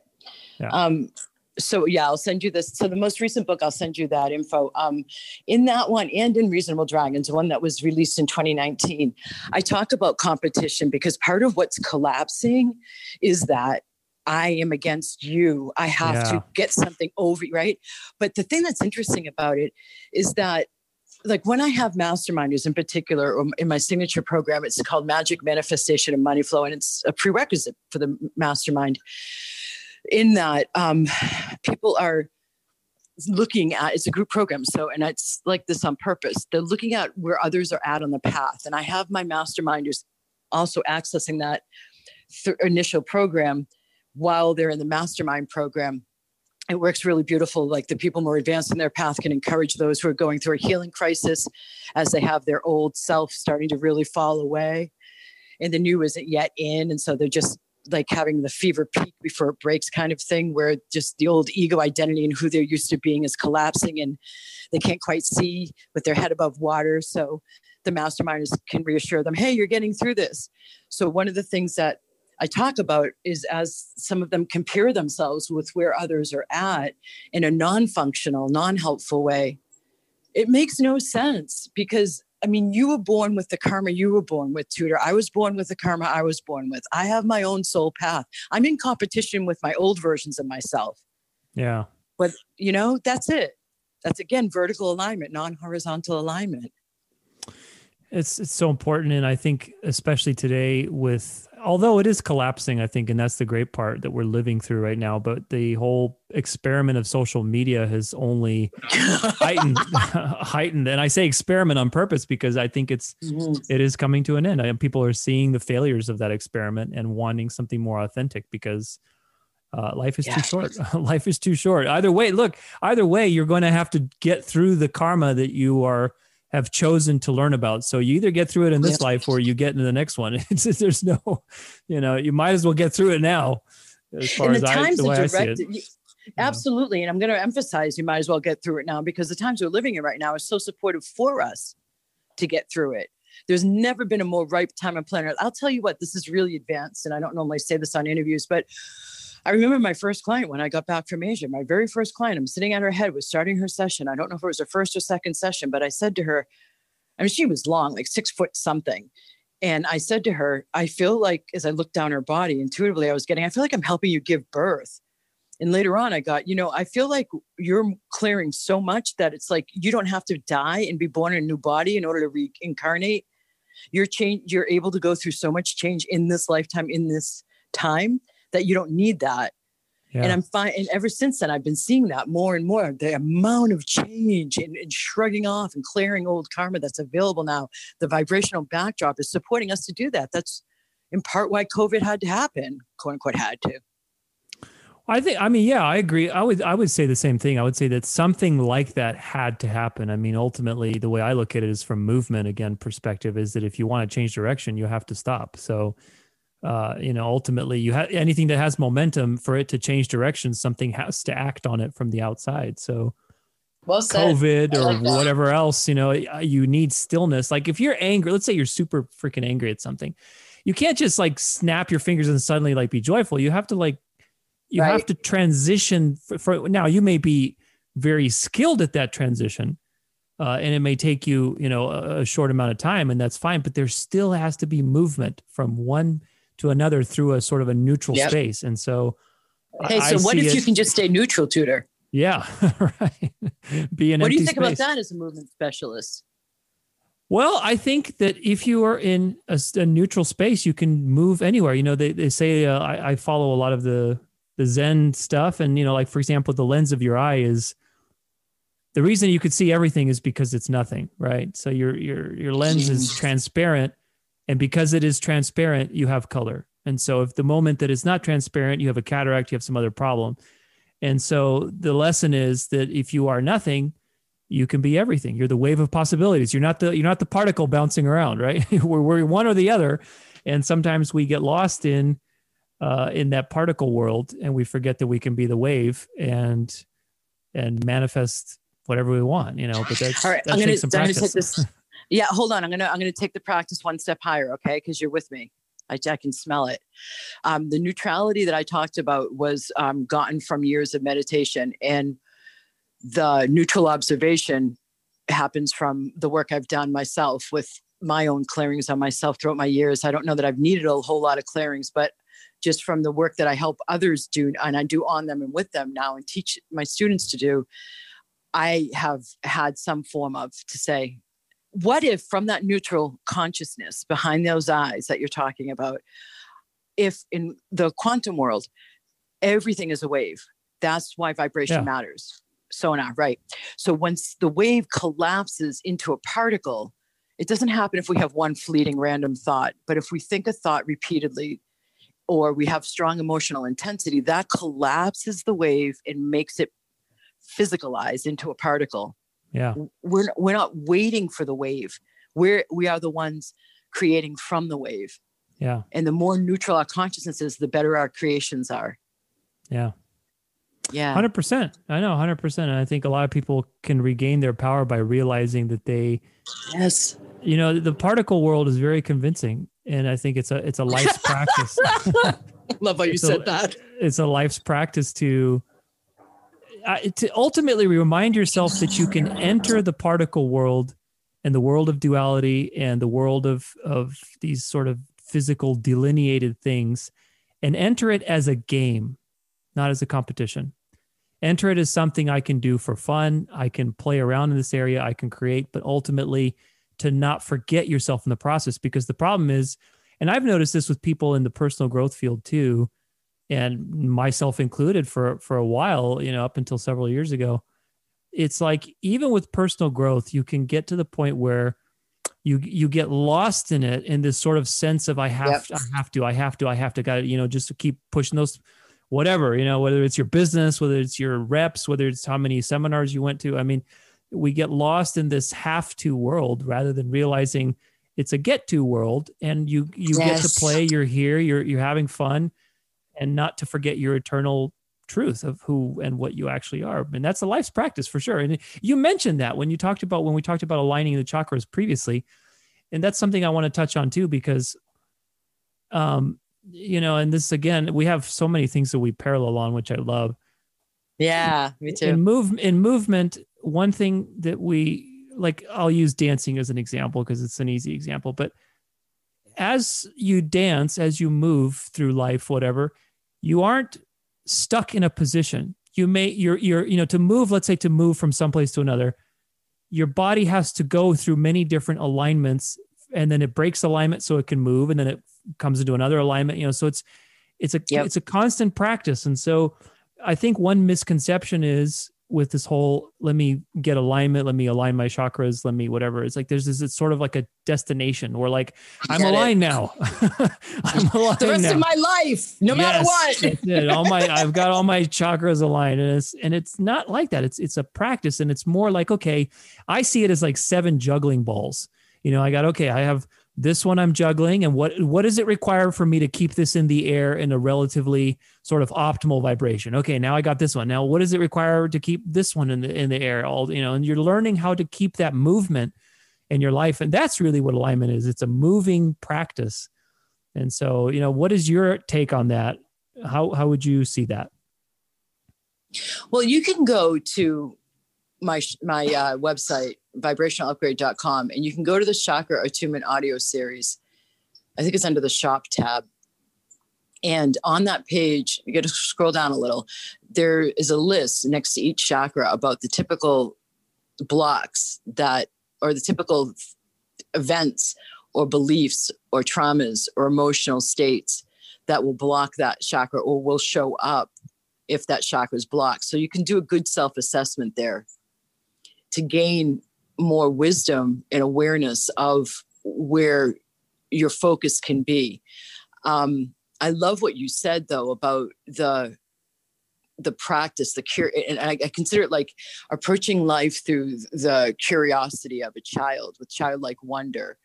Speaker 2: Yeah. Um, so yeah, I'll send you this. So the most recent book, I'll send you that info. Um, in that one, and in Reasonable Dragons, one that was released in 2019, I talk about competition because part of what's collapsing is that I am against you. I have
Speaker 1: Yeah.
Speaker 2: to get something over, you, right? But the thing that's interesting about it is that like when I have masterminders in particular, or in my signature program, it's called Magic Manifestation and Money Flow, and it's a prerequisite for the mastermind. In that, um, people are looking at it's a group program, so and it's like this on purpose. They're looking at where others are at on the path, and I have my masterminders also accessing that th- initial program while they're in the mastermind program it works really beautiful. Like the people more advanced in their path can encourage those who are going through a healing crisis as they have their old self starting to really fall away. And the new isn't yet in. And so they're just like having the fever peak before it breaks kind of thing, where just the old ego identity and who they're used to being is collapsing and they can't quite see with their head above water. So the masterminders can reassure them, hey, you're getting through this. So one of the things that I talk about is as some of them compare themselves with where others are at in a non functional, non helpful way. It makes no sense because, I mean, you were born with the karma you were born with, Tudor. I was born with the karma I was born with. I have my own soul path. I'm in competition with my old versions of myself.
Speaker 1: Yeah.
Speaker 2: But, you know, that's it. That's again vertical alignment, non horizontal alignment.
Speaker 1: It's it's so important, and I think especially today with although it is collapsing, I think, and that's the great part that we're living through right now. But the whole experiment of social media has only heightened heightened, and I say experiment on purpose because I think it's it is coming to an end. And people are seeing the failures of that experiment and wanting something more authentic because uh, life is
Speaker 2: Yeah.
Speaker 1: too short. life is too short. Either way, look, either way, you're going to have to get through the karma that you are have chosen to learn about. So you either get through it in this
Speaker 2: Yeah.
Speaker 1: life or you get into the next one. It's just, there's no, you know, you might as well get through it now. As far as I, the way
Speaker 2: are
Speaker 1: I see it.
Speaker 2: Absolutely. And I'm going to emphasize you might as well get through it now because the times we're living in right now are so supportive for us to get through it. There's never been a more ripe time on planet. I'll tell you what, this is really advanced. And I don't normally say this on interviews, but I remember my first client when I got back from Asia, my very first client, I'm sitting at her head, was starting her session. I don't know if it was her first or second session, but I said to her, I mean, she was long, like six foot something. And I said to her, I feel like as I looked down her body, intuitively, I was getting, I feel like I'm helping you give birth. And later on, I got, you know, I feel like you're clearing so much that it's like you don't have to die and be born in a new body in order to reincarnate. You're change, you're able to go through so much change in this lifetime, in this time, that you don't need that.
Speaker 1: Yeah.
Speaker 2: And I'm fine. And ever since then, I've been seeing that more and more. The amount of change and, and shrugging off and clearing old karma that's available now, the vibrational backdrop is supporting us to do that. That's in part why COVID had to happen, quote unquote, had to.
Speaker 1: I think I mean yeah, I agree. I would I would say the same thing. I would say that something like that had to happen. I mean, ultimately the way I look at it is from movement again perspective is that if you want to change direction, you have to stop. So uh, you know, ultimately you have anything that has momentum for it to change direction, something has to act on it from the outside. So
Speaker 2: Well
Speaker 1: COVID or
Speaker 2: like
Speaker 1: whatever else, you know, you need stillness. Like if you're angry, let's say you're super freaking angry at something, you can't just like snap your fingers and suddenly like be joyful. You have to like, you have to transition for, for now. You may be very skilled at that transition, uh, and it may take you, you know, a, a short amount of time, and that's fine. But there still has to be movement from one to another through a sort of a neutral
Speaker 2: Yep.
Speaker 1: space. And so,
Speaker 2: Hey,
Speaker 1: I
Speaker 2: so what if
Speaker 1: it-
Speaker 2: you can just stay neutral, Tudor?
Speaker 1: Yeah, right. Be an
Speaker 2: What do you think about that as a movement specialist?
Speaker 1: Well, I think that if you are in a neutral space, you can move anywhere. You know, they, they say uh, I, I follow a lot of the the Zen stuff, and you know, like for example, the lens of your eye is the reason you could see everything is because it's nothing, right? So your your your lens is transparent, and because it is transparent, you have color. And so, if the moment that it's not transparent, you have a cataract, you have some other problem. And so, the lesson is that if you are nothing, you can be everything. You're the wave of possibilities. You're not the you're not the particle bouncing around, right? we're, we're one or the other, and sometimes we get lost in uh, in that particle world, and we forget that we can be the wave and and manifest whatever we want. You know, but that's
Speaker 2: All right,
Speaker 1: that
Speaker 2: I'm gonna, I'm gonna
Speaker 1: practice.
Speaker 2: take this. Yeah, hold on. I'm gonna I'm gonna take the practice one step higher, okay? Because you're with me. I, I can smell it. Um, the neutrality that I talked about was um, gotten from years of meditation, and the neutral observation happens from the work I've done myself with my own clearings on myself throughout my years. I don't know that I've needed a whole lot of clearings, but just from the work that I help others do and I do on them and with them now and teach my students to do, I have had some form of to say, what if from that neutral consciousness behind those eyes that you're talking about, if in the quantum world, everything is a wave. That's why vibration yeah. matters. Sonar, ah, right? So once the wave collapses into a particle, it doesn't happen if we have one fleeting random thought, but if we think a thought repeatedly or we have strong emotional intensity, that collapses the wave and makes it physicalized into a particle.
Speaker 1: Yeah.
Speaker 2: We're we're not waiting for the wave. We're we are the ones creating from the wave.
Speaker 1: Yeah.
Speaker 2: And the more neutral our consciousness is, the better our creations are.
Speaker 1: Yeah.
Speaker 2: Yeah.
Speaker 1: 100%. I know 100%. And I think a lot of people can regain their power by realizing that they
Speaker 2: Yes.
Speaker 1: You know, the particle world is very convincing and I think it's a it's a life's practice.
Speaker 2: Love how you
Speaker 1: it's
Speaker 2: said
Speaker 1: a,
Speaker 2: that.
Speaker 1: It's a life's practice to uh, to ultimately remind yourself that you can enter the particle world and the world of duality and the world of of these sort of physical delineated things and enter it as a game, not as a competition. Enter it as something I can do for fun. I can play around in this area. I can create, but ultimately to not forget yourself in the process because the problem is, and I've noticed this with people in the personal growth field too, and myself included for for a while, you know, up until several years ago. It's like even with personal growth, you can get to the point where you you get lost in it in this sort of sense of I have yep. to, I have to I have to I have to got you know just to keep pushing those whatever you know whether it's your business whether it's your reps whether it's how many seminars you went to I mean we get lost in this have to world rather than realizing it's a get to world and you you yes. get to play you're here you're you're having fun and not to forget your eternal truth of who and what you actually are. And that's a life's practice for sure. And you mentioned that when you talked about when we talked about aligning the chakras previously and that's something i want to touch on too because um you know and this again we have so many things that we parallel on which i love.
Speaker 2: Yeah me too.
Speaker 1: In move in movement one thing that we like i'll use dancing as an example because it's an easy example but as you dance as you move through life whatever you aren't stuck in a position. You may you're you're you know to move. Let's say to move from someplace to another, your body has to go through many different alignments, and then it breaks alignment so it can move, and then it comes into another alignment. You know, so it's it's a yep. it's a constant practice, and so I think one misconception is with this whole let me get alignment, let me align my chakras, let me whatever. It's like there's this it's sort of like a destination where like I'm aligned it. now.
Speaker 2: I'm aligned the rest now. of my life, no yes, matter what.
Speaker 1: it. All my I've got all my chakras aligned. And it's and it's not like that. It's it's a practice and it's more like, okay, I see it as like seven juggling balls. You know, I got okay, I have this one I'm juggling and what what does it require for me to keep this in the air in a relatively sort of optimal vibration? Okay now I got this one. Now what does it require to keep this one in the in the air? All you know and you're learning how to keep that movement in your life and that's really what alignment is. It's a moving practice. And so you know what is your take on that? How how would you see that?
Speaker 2: Well you can go to my my uh, website vibrationalupgrade.com and you can go to the chakra attunement audio series. I think it's under the shop tab. And on that page you got to scroll down a little there is a list next to each chakra about the typical blocks that or the typical events or beliefs or traumas or emotional states that will block that chakra or will show up if that chakra is blocked. So you can do a good self-assessment there to gain more wisdom and awareness of where your focus can be. Um, I love what you said though about the the practice, the cure, and I, I, consider it like approaching life through the curiosity of a child with childlike wonder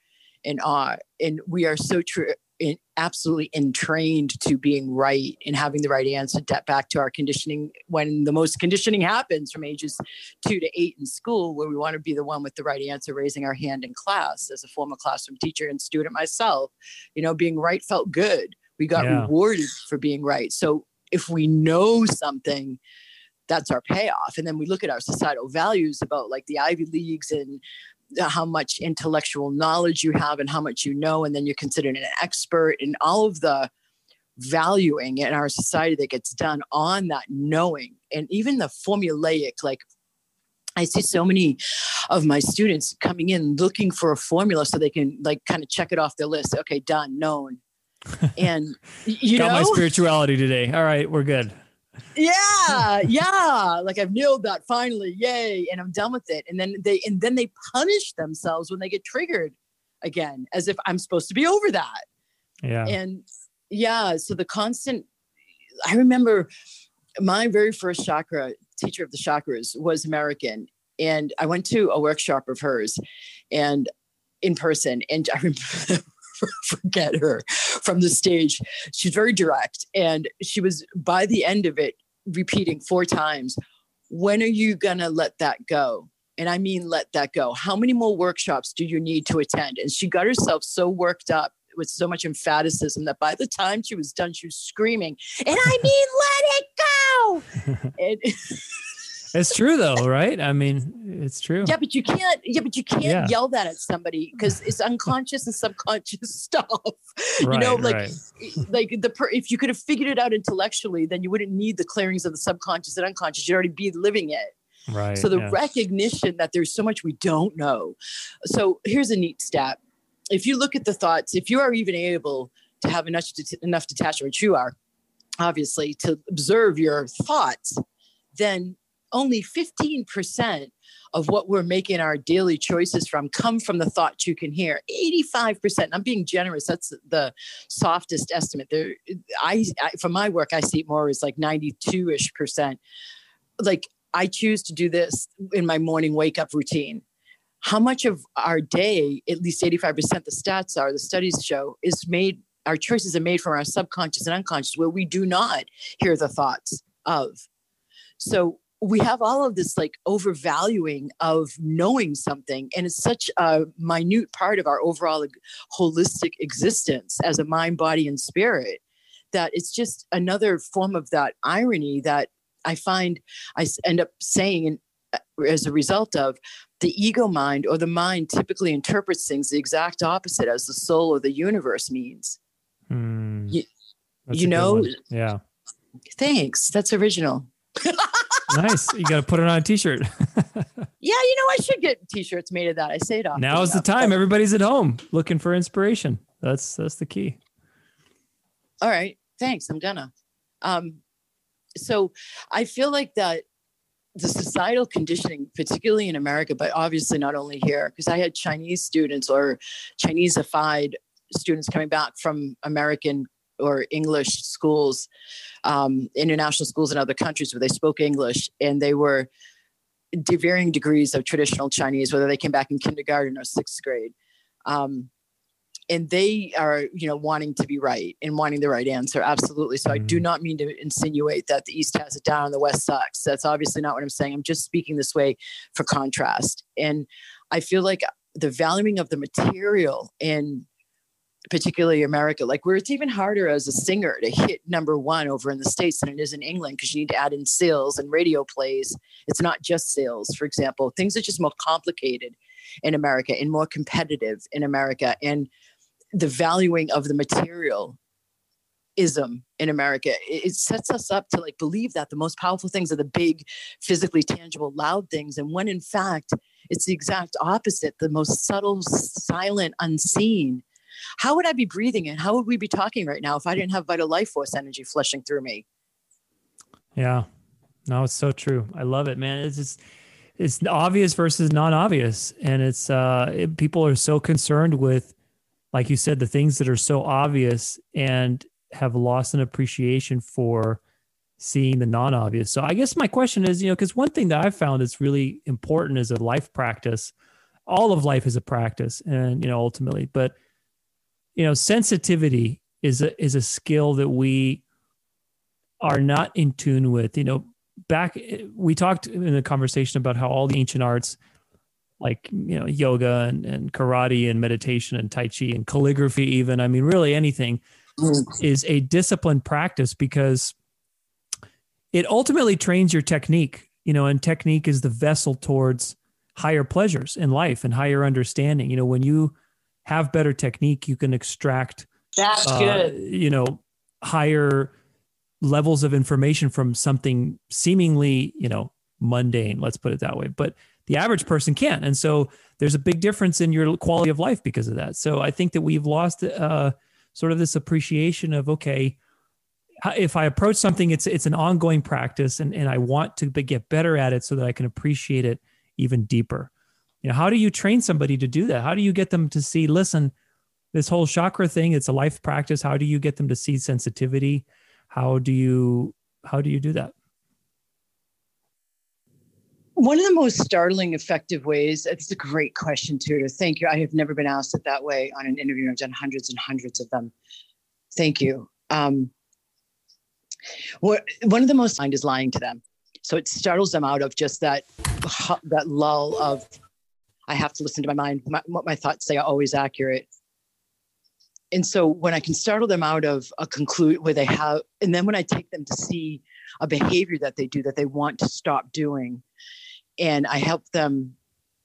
Speaker 2: and awe. And we are so true in, absolutely entrained to being right and having the right answer back to our conditioning when the most conditioning happens from ages two to eight in school where we want to be the one with the right answer raising our hand in class as a former classroom teacher and student myself. You know being right felt good. We got yeah. rewarded for being right. So if we know something that's our payoff. And then we look at our societal values about like the ivy leagues and Uh, how much intellectual knowledge you have and how much you know and then you're considered an expert and all of the valuing in our society that gets done on that knowing and even the formulaic like I see so many of my students coming in looking for a formula so they can like kind of check it off their list. Okay, done, known. And you
Speaker 1: got
Speaker 2: know,
Speaker 1: my spirituality today. All right, we're good.
Speaker 2: Yeah, yeah. Like I've nailed that finally, yay! And I'm done with it. And then they and then they punish themselves when they get triggered again, as if I'm supposed to be over that.
Speaker 1: Yeah.
Speaker 2: And yeah, so the constant. I remember my very first chakra teacher of the chakras was American. And I went to a workshop of hers and in person. And I remember forget her from the stage. She's very direct. And she was by the end of it repeating four times, when are you gonna let that go? And I mean let that go. How many more workshops do you need to attend? And she got herself so worked up with so much emphaticism that by the time she was done, she was screaming, and I mean, let it go. and,
Speaker 1: it's true though, right? I mean, it's true.
Speaker 2: Yeah, but you can't. Yeah, but you can't
Speaker 1: Yeah.
Speaker 2: yell that at somebody because it's unconscious and subconscious stuff.
Speaker 1: Right,
Speaker 2: you know, like
Speaker 1: right.
Speaker 2: like the per- if you could have figured it out intellectually, then you wouldn't need the clearings of the subconscious and unconscious. You'd already be living it.
Speaker 1: Right.
Speaker 2: So the
Speaker 1: yeah.
Speaker 2: recognition that there's so much we don't know. So here's a neat stat. If you look at the thoughts, if you are even able to have enough enough detachment, which you are, obviously, to observe your thoughts, then only 15% of what we're making our daily choices from come from the thoughts you can hear. 85%. I'm being generous. That's the softest estimate. There, I, I from my work, I see more as like 92-ish percent. Like I choose to do this in my morning wake up routine. How much of our day, at least 85%, the stats are, the studies show, is made, our choices are made from our subconscious and unconscious, where we do not hear the thoughts of. So we have all of this like overvaluing of knowing something, and it's such a minute part of our overall holistic existence as a mind, body, and spirit that it's just another form of that irony that I find i end up saying and as a result of the ego mind or the mind typically interprets things the exact opposite as the soul or the universe means.
Speaker 1: Hmm.
Speaker 2: You- you know-
Speaker 1: yeah.
Speaker 2: Thanks. That's original.
Speaker 1: Nice. You got to put it on a t-shirt.
Speaker 2: Yeah, you know, I should get t-shirts made of that. I say it often.
Speaker 1: Now's the time. Everybody's at home looking for inspiration. That's that's the key.
Speaker 2: all right thanks i'm gonna um so i feel like that the societal conditioning particularly in america but obviously not only here because i had chinese students or chineseified students coming back from american or english schools um, international schools in other countries where they spoke english and they were de- varying degrees of traditional chinese whether they came back in kindergarten or sixth grade. Um, and they are you know wanting to be right and wanting the right answer absolutely. So i do
Speaker 1: Mhm.
Speaker 2: not mean to insinuate that the east has it down and the west sucks. That's obviously not what i'm saying. I'm just speaking this way for contrast. And i feel like the valuing of the material in particularly america like where it's even harder as a singer to hit number one over in the states than it is in england because you need to add in sales and radio plays it's not just sales for example things are just more complicated in america and more competitive in america and the valuing of the material ism in America. It, it sets us up to like believe that the most powerful things are the big, physically tangible, loud things. And when in fact it's the exact opposite, the most subtle, silent, unseen. How would I be breathing and how would we be talking right now if I didn't have vital life force energy flushing through me?
Speaker 1: Yeah. No, it's so true. I love it, man. It's just it's obvious versus non-obvious, and it's uh, it, people are so concerned with, like you said, the things that are so obvious, and have lost an appreciation for seeing the non-obvious. So I guess my question is, you know, because one thing that I've found is really important is a life practice. All of life is a practice, and you know, ultimately, but you know, sensitivity is a is a skill that we are not in tune with. You know, back we talked in the conversation about how all the ancient arts like you know yoga and, and karate and meditation and tai chi and calligraphy even i mean really anything mm. is a disciplined practice because it ultimately trains your technique you know and technique is the vessel towards higher pleasures in life and higher understanding you know when you have better technique you can extract
Speaker 2: That's
Speaker 1: uh, you know higher levels of information from something seemingly, you know, mundane, let's put it that way. But the average person can't. And so there's a big difference in your quality of life because of that. So I think that we've lost uh, sort of this appreciation of, okay, if I approach something, it's it's an ongoing practice, and, and I want to get better at it so that I can appreciate it even deeper. You know, how do you train somebody to do that? How do you get them to see, listen, this whole chakra thing, it's a life practice. How do you get them to see sensitivity? How do you how do you do that?
Speaker 2: One of the most startling, effective ways, it's a great question, too, thank you. I have never been asked it that way on an interview. I've done hundreds and hundreds of them. Thank you. Um, what, one of the most mind is lying to them. So it startles them out of just that, that lull of, I have to listen to my mind. My, what my thoughts say are always accurate. And so when I can startle them out of a conclude where they have, and then when I take them to see a behavior that they do that they want to stop doing, and I help them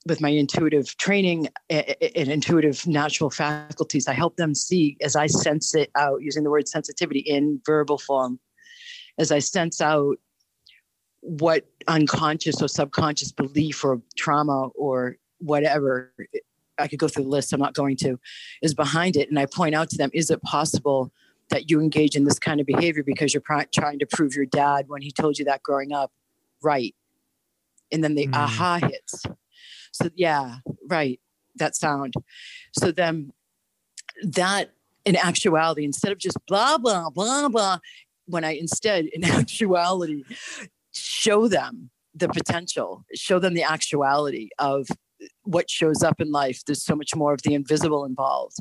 Speaker 2: with my intuitive training and intuitive natural faculties, I help them see as I sense it out using the word sensitivity in verbal form, as I sense out what unconscious or subconscious belief or trauma or whatever I could go through the list, I'm not going to, is behind it. And I point out to them, is it possible that you engage in this kind of behavior because you're pr- trying to prove your dad when he told you that growing up right? and then the mm. aha hits. So yeah, right, that sound. So then that in actuality, instead of just blah blah blah blah, when I instead in actuality show them the potential, show them the actuality of what shows up in life. There's so much more of the invisible involved.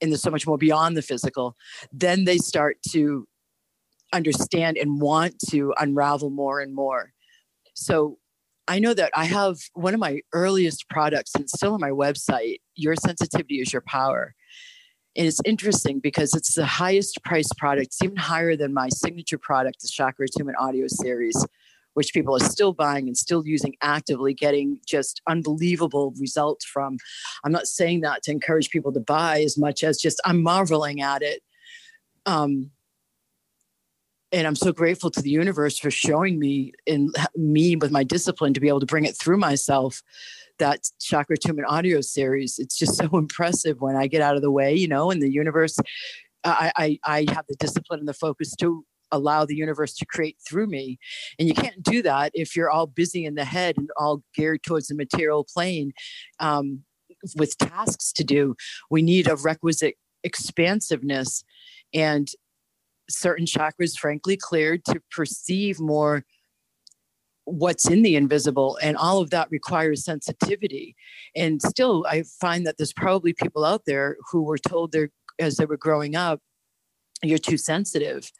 Speaker 2: And there's so much more beyond the physical. Then they start to understand and want to unravel more and more. So I know that I have one of my earliest products, and still on my website. Your sensitivity is your power. And it's interesting because it's the highest priced product, it's even higher than my signature product, the Chakra Attunement Audio Series, which people are still buying and still using actively, getting just unbelievable results from. I'm not saying that to encourage people to buy as much as just I'm marveling at it. Um, and I'm so grateful to the universe for showing me in me with my discipline to be able to bring it through myself. That chakra attunement audio series, it's just so impressive when I get out of the way, you know, and the universe, I, I, I have the discipline and the focus to allow the universe to create through me. And you can't do that if you're all busy in the head and all geared towards the material plane um, with tasks to do. We need a requisite expansiveness and certain chakras frankly cleared to perceive more what's in the invisible and all of that requires sensitivity and still i find that there's probably people out there who were told they're as they were growing up you're too sensitive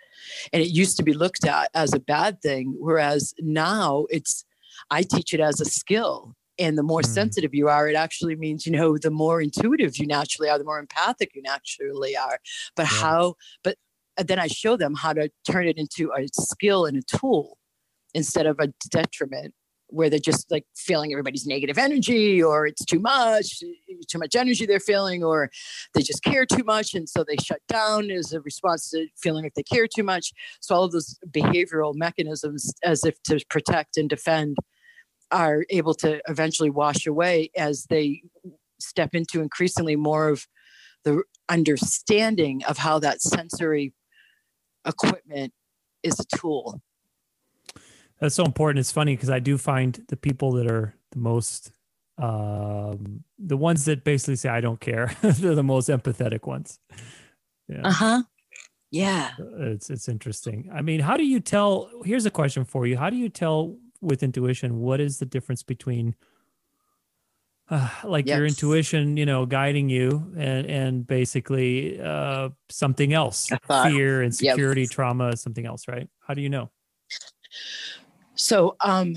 Speaker 2: and it used to be looked at as a bad thing whereas now it's i teach it as a skill and the more mm. sensitive you are it actually means you know the more intuitive you naturally are the more empathic you naturally are but yeah. how but then I show them how to turn it into a skill and a tool instead of a detriment where they're just like feeling everybody's negative energy or it's too much too much energy they're feeling or they just care too much and so they shut down as a response to feeling like they care too much so all of those behavioral mechanisms as if to protect and defend are able to eventually wash away as they step into increasingly more of the understanding of how that sensory equipment is a tool.
Speaker 1: That's so important. It's funny because I do find the people that are the most, um, the ones that basically say, I don't care, they're the most empathetic ones.
Speaker 2: Yeah. Uh huh. Yeah.
Speaker 1: It's, it's interesting. I mean, how do you tell? Here's a question for you. How do you tell with intuition what is the difference between uh, like yes. your intuition, you know, guiding you, and and basically uh, something else, fear, insecurity, yep. trauma, something else, right? How do you know?
Speaker 2: So, um,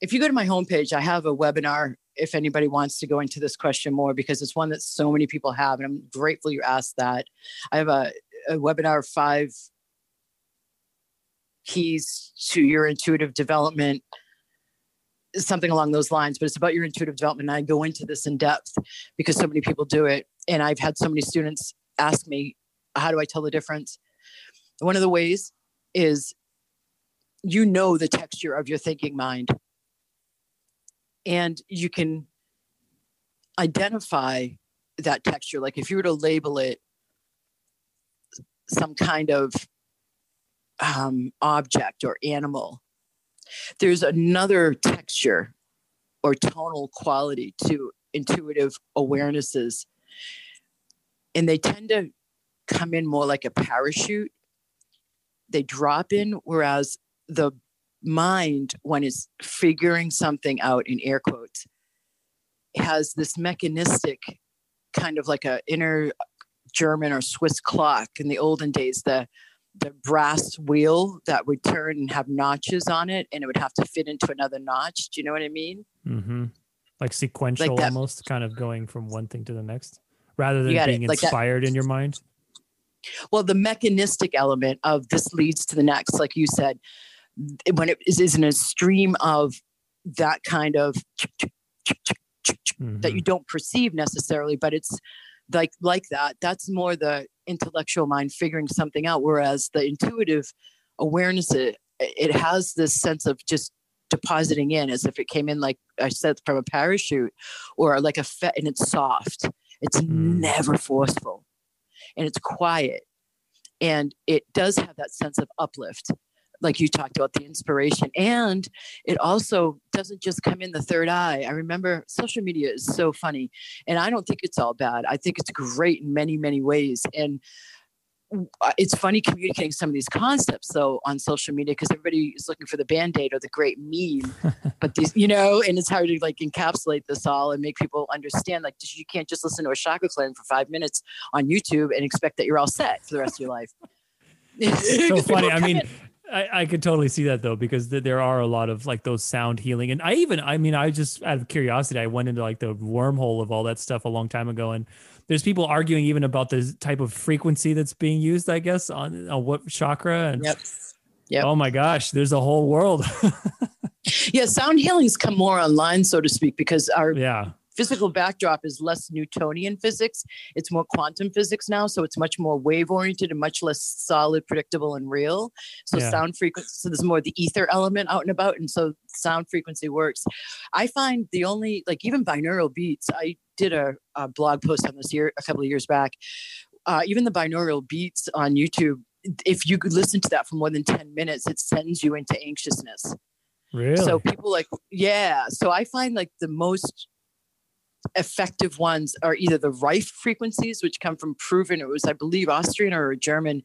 Speaker 2: if you go to my homepage, I have a webinar. If anybody wants to go into this question more, because it's one that so many people have, and I'm grateful you asked that. I have a, a webinar five keys to your intuitive development something along those lines, but it's about your intuitive development. And I go into this in depth because so many people do it. And I've had so many students ask me, how do I tell the difference? One of the ways is you know the texture of your thinking mind. And you can identify that texture. Like if you were to label it some kind of um, object or animal, there's another texture or tonal quality to intuitive awarenesses. And they tend to come in more like a parachute. They drop in, whereas the mind, when it's figuring something out in air quotes, has this mechanistic kind of like a inner German or Swiss clock in the olden days, the the brass wheel that would turn and have notches on it and it would have to fit into another notch. Do you know what I mean?
Speaker 1: Mm-hmm. Like sequential like almost kind of going from one thing to the next rather than being like inspired in your mind.
Speaker 2: Well, the mechanistic element of this leads to the next, like you said, when it is, in a stream of that kind of mm-hmm. that you don't perceive necessarily, but it's like like that. That's more the intellectual mind figuring something out, whereas the intuitive awareness it, it has this sense of just depositing in as if it came in like I said from a parachute or like a fe- and it's soft. It's mm. never forceful and it's quiet and it does have that sense of uplift like you talked about the inspiration. And it also doesn't just come in the third eye. I remember social media is so funny and i don't think it's all bad. I think it's great in many many ways. And uh, it's funny communicating some of these concepts though on social media because everybody is looking for the band-aid or the great meme. But these you know and it's hard to like encapsulate this all and make people understand like you can't just listen to a chakra cleanse for five minutes on youtube and expect that you're all set for the rest of your life.
Speaker 1: It's so funny. i mean I, I could totally see that though because th- there are a lot of like those sound healing and I even I mean I just out of curiosity I went into like the wormhole of all that stuff a long time ago and there's people arguing even about the type of frequency that's being used I guess on, on what chakra and
Speaker 2: yep. Yep.
Speaker 1: oh my gosh there's a whole world
Speaker 2: yeah sound healing's come more online so to speak because our
Speaker 1: yeah
Speaker 2: physical backdrop is less Newtonian physics. It's more quantum physics now. So it's much more wave oriented and much less solid, predictable, and real. So yeah. sound frequency, so there's more the ether element out and about. And so sound frequency works. I find the only, like even binaural beats, I did a, a blog post on this year, a couple of years back. Uh, even the binaural beats on YouTube, if you could listen to that for more than 10 minutes, it sends you into anxiousness.
Speaker 1: Really?
Speaker 2: So people like, yeah. So I find like the most effective ones are either the Rife frequencies, which come from proven, it was, I believe, Austrian or a German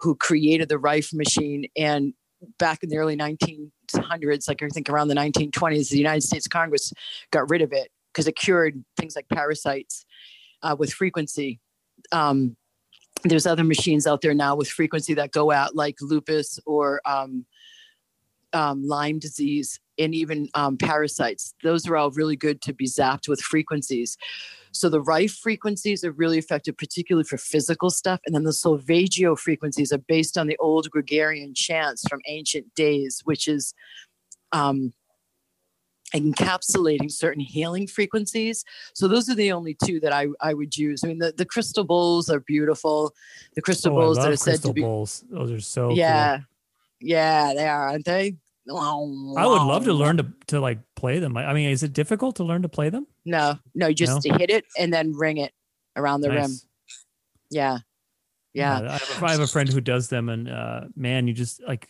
Speaker 2: who created the Rife machine. And back in the early 1900s, like I think around the 1920s, the United States Congress got rid of it because it cured things like parasites uh, with frequency. Um, there's other machines out there now with frequency that go out like lupus or um, um, Lyme disease and even um, parasites. Those are all really good to be zapped with frequencies. So the Rife frequencies are really effective, particularly for physical stuff. And then the Solfeggio frequencies are based on the old Gregorian chants from ancient days, which is um, encapsulating certain healing frequencies. So those are the only two that I, I would use. I mean, the, the crystal bowls are beautiful. The crystal
Speaker 1: oh,
Speaker 2: bowls that are said to be
Speaker 1: bowls. Those are so
Speaker 2: yeah.
Speaker 1: Cool.
Speaker 2: Yeah, they are, aren't they?
Speaker 1: I would love to learn to to like play them. I mean, is it difficult to learn to play them?
Speaker 2: No, no, just no? hit it and then ring it around the nice. rim. Yeah. Yeah. yeah I,
Speaker 1: have a, I, have a friend who does them and uh man, you just like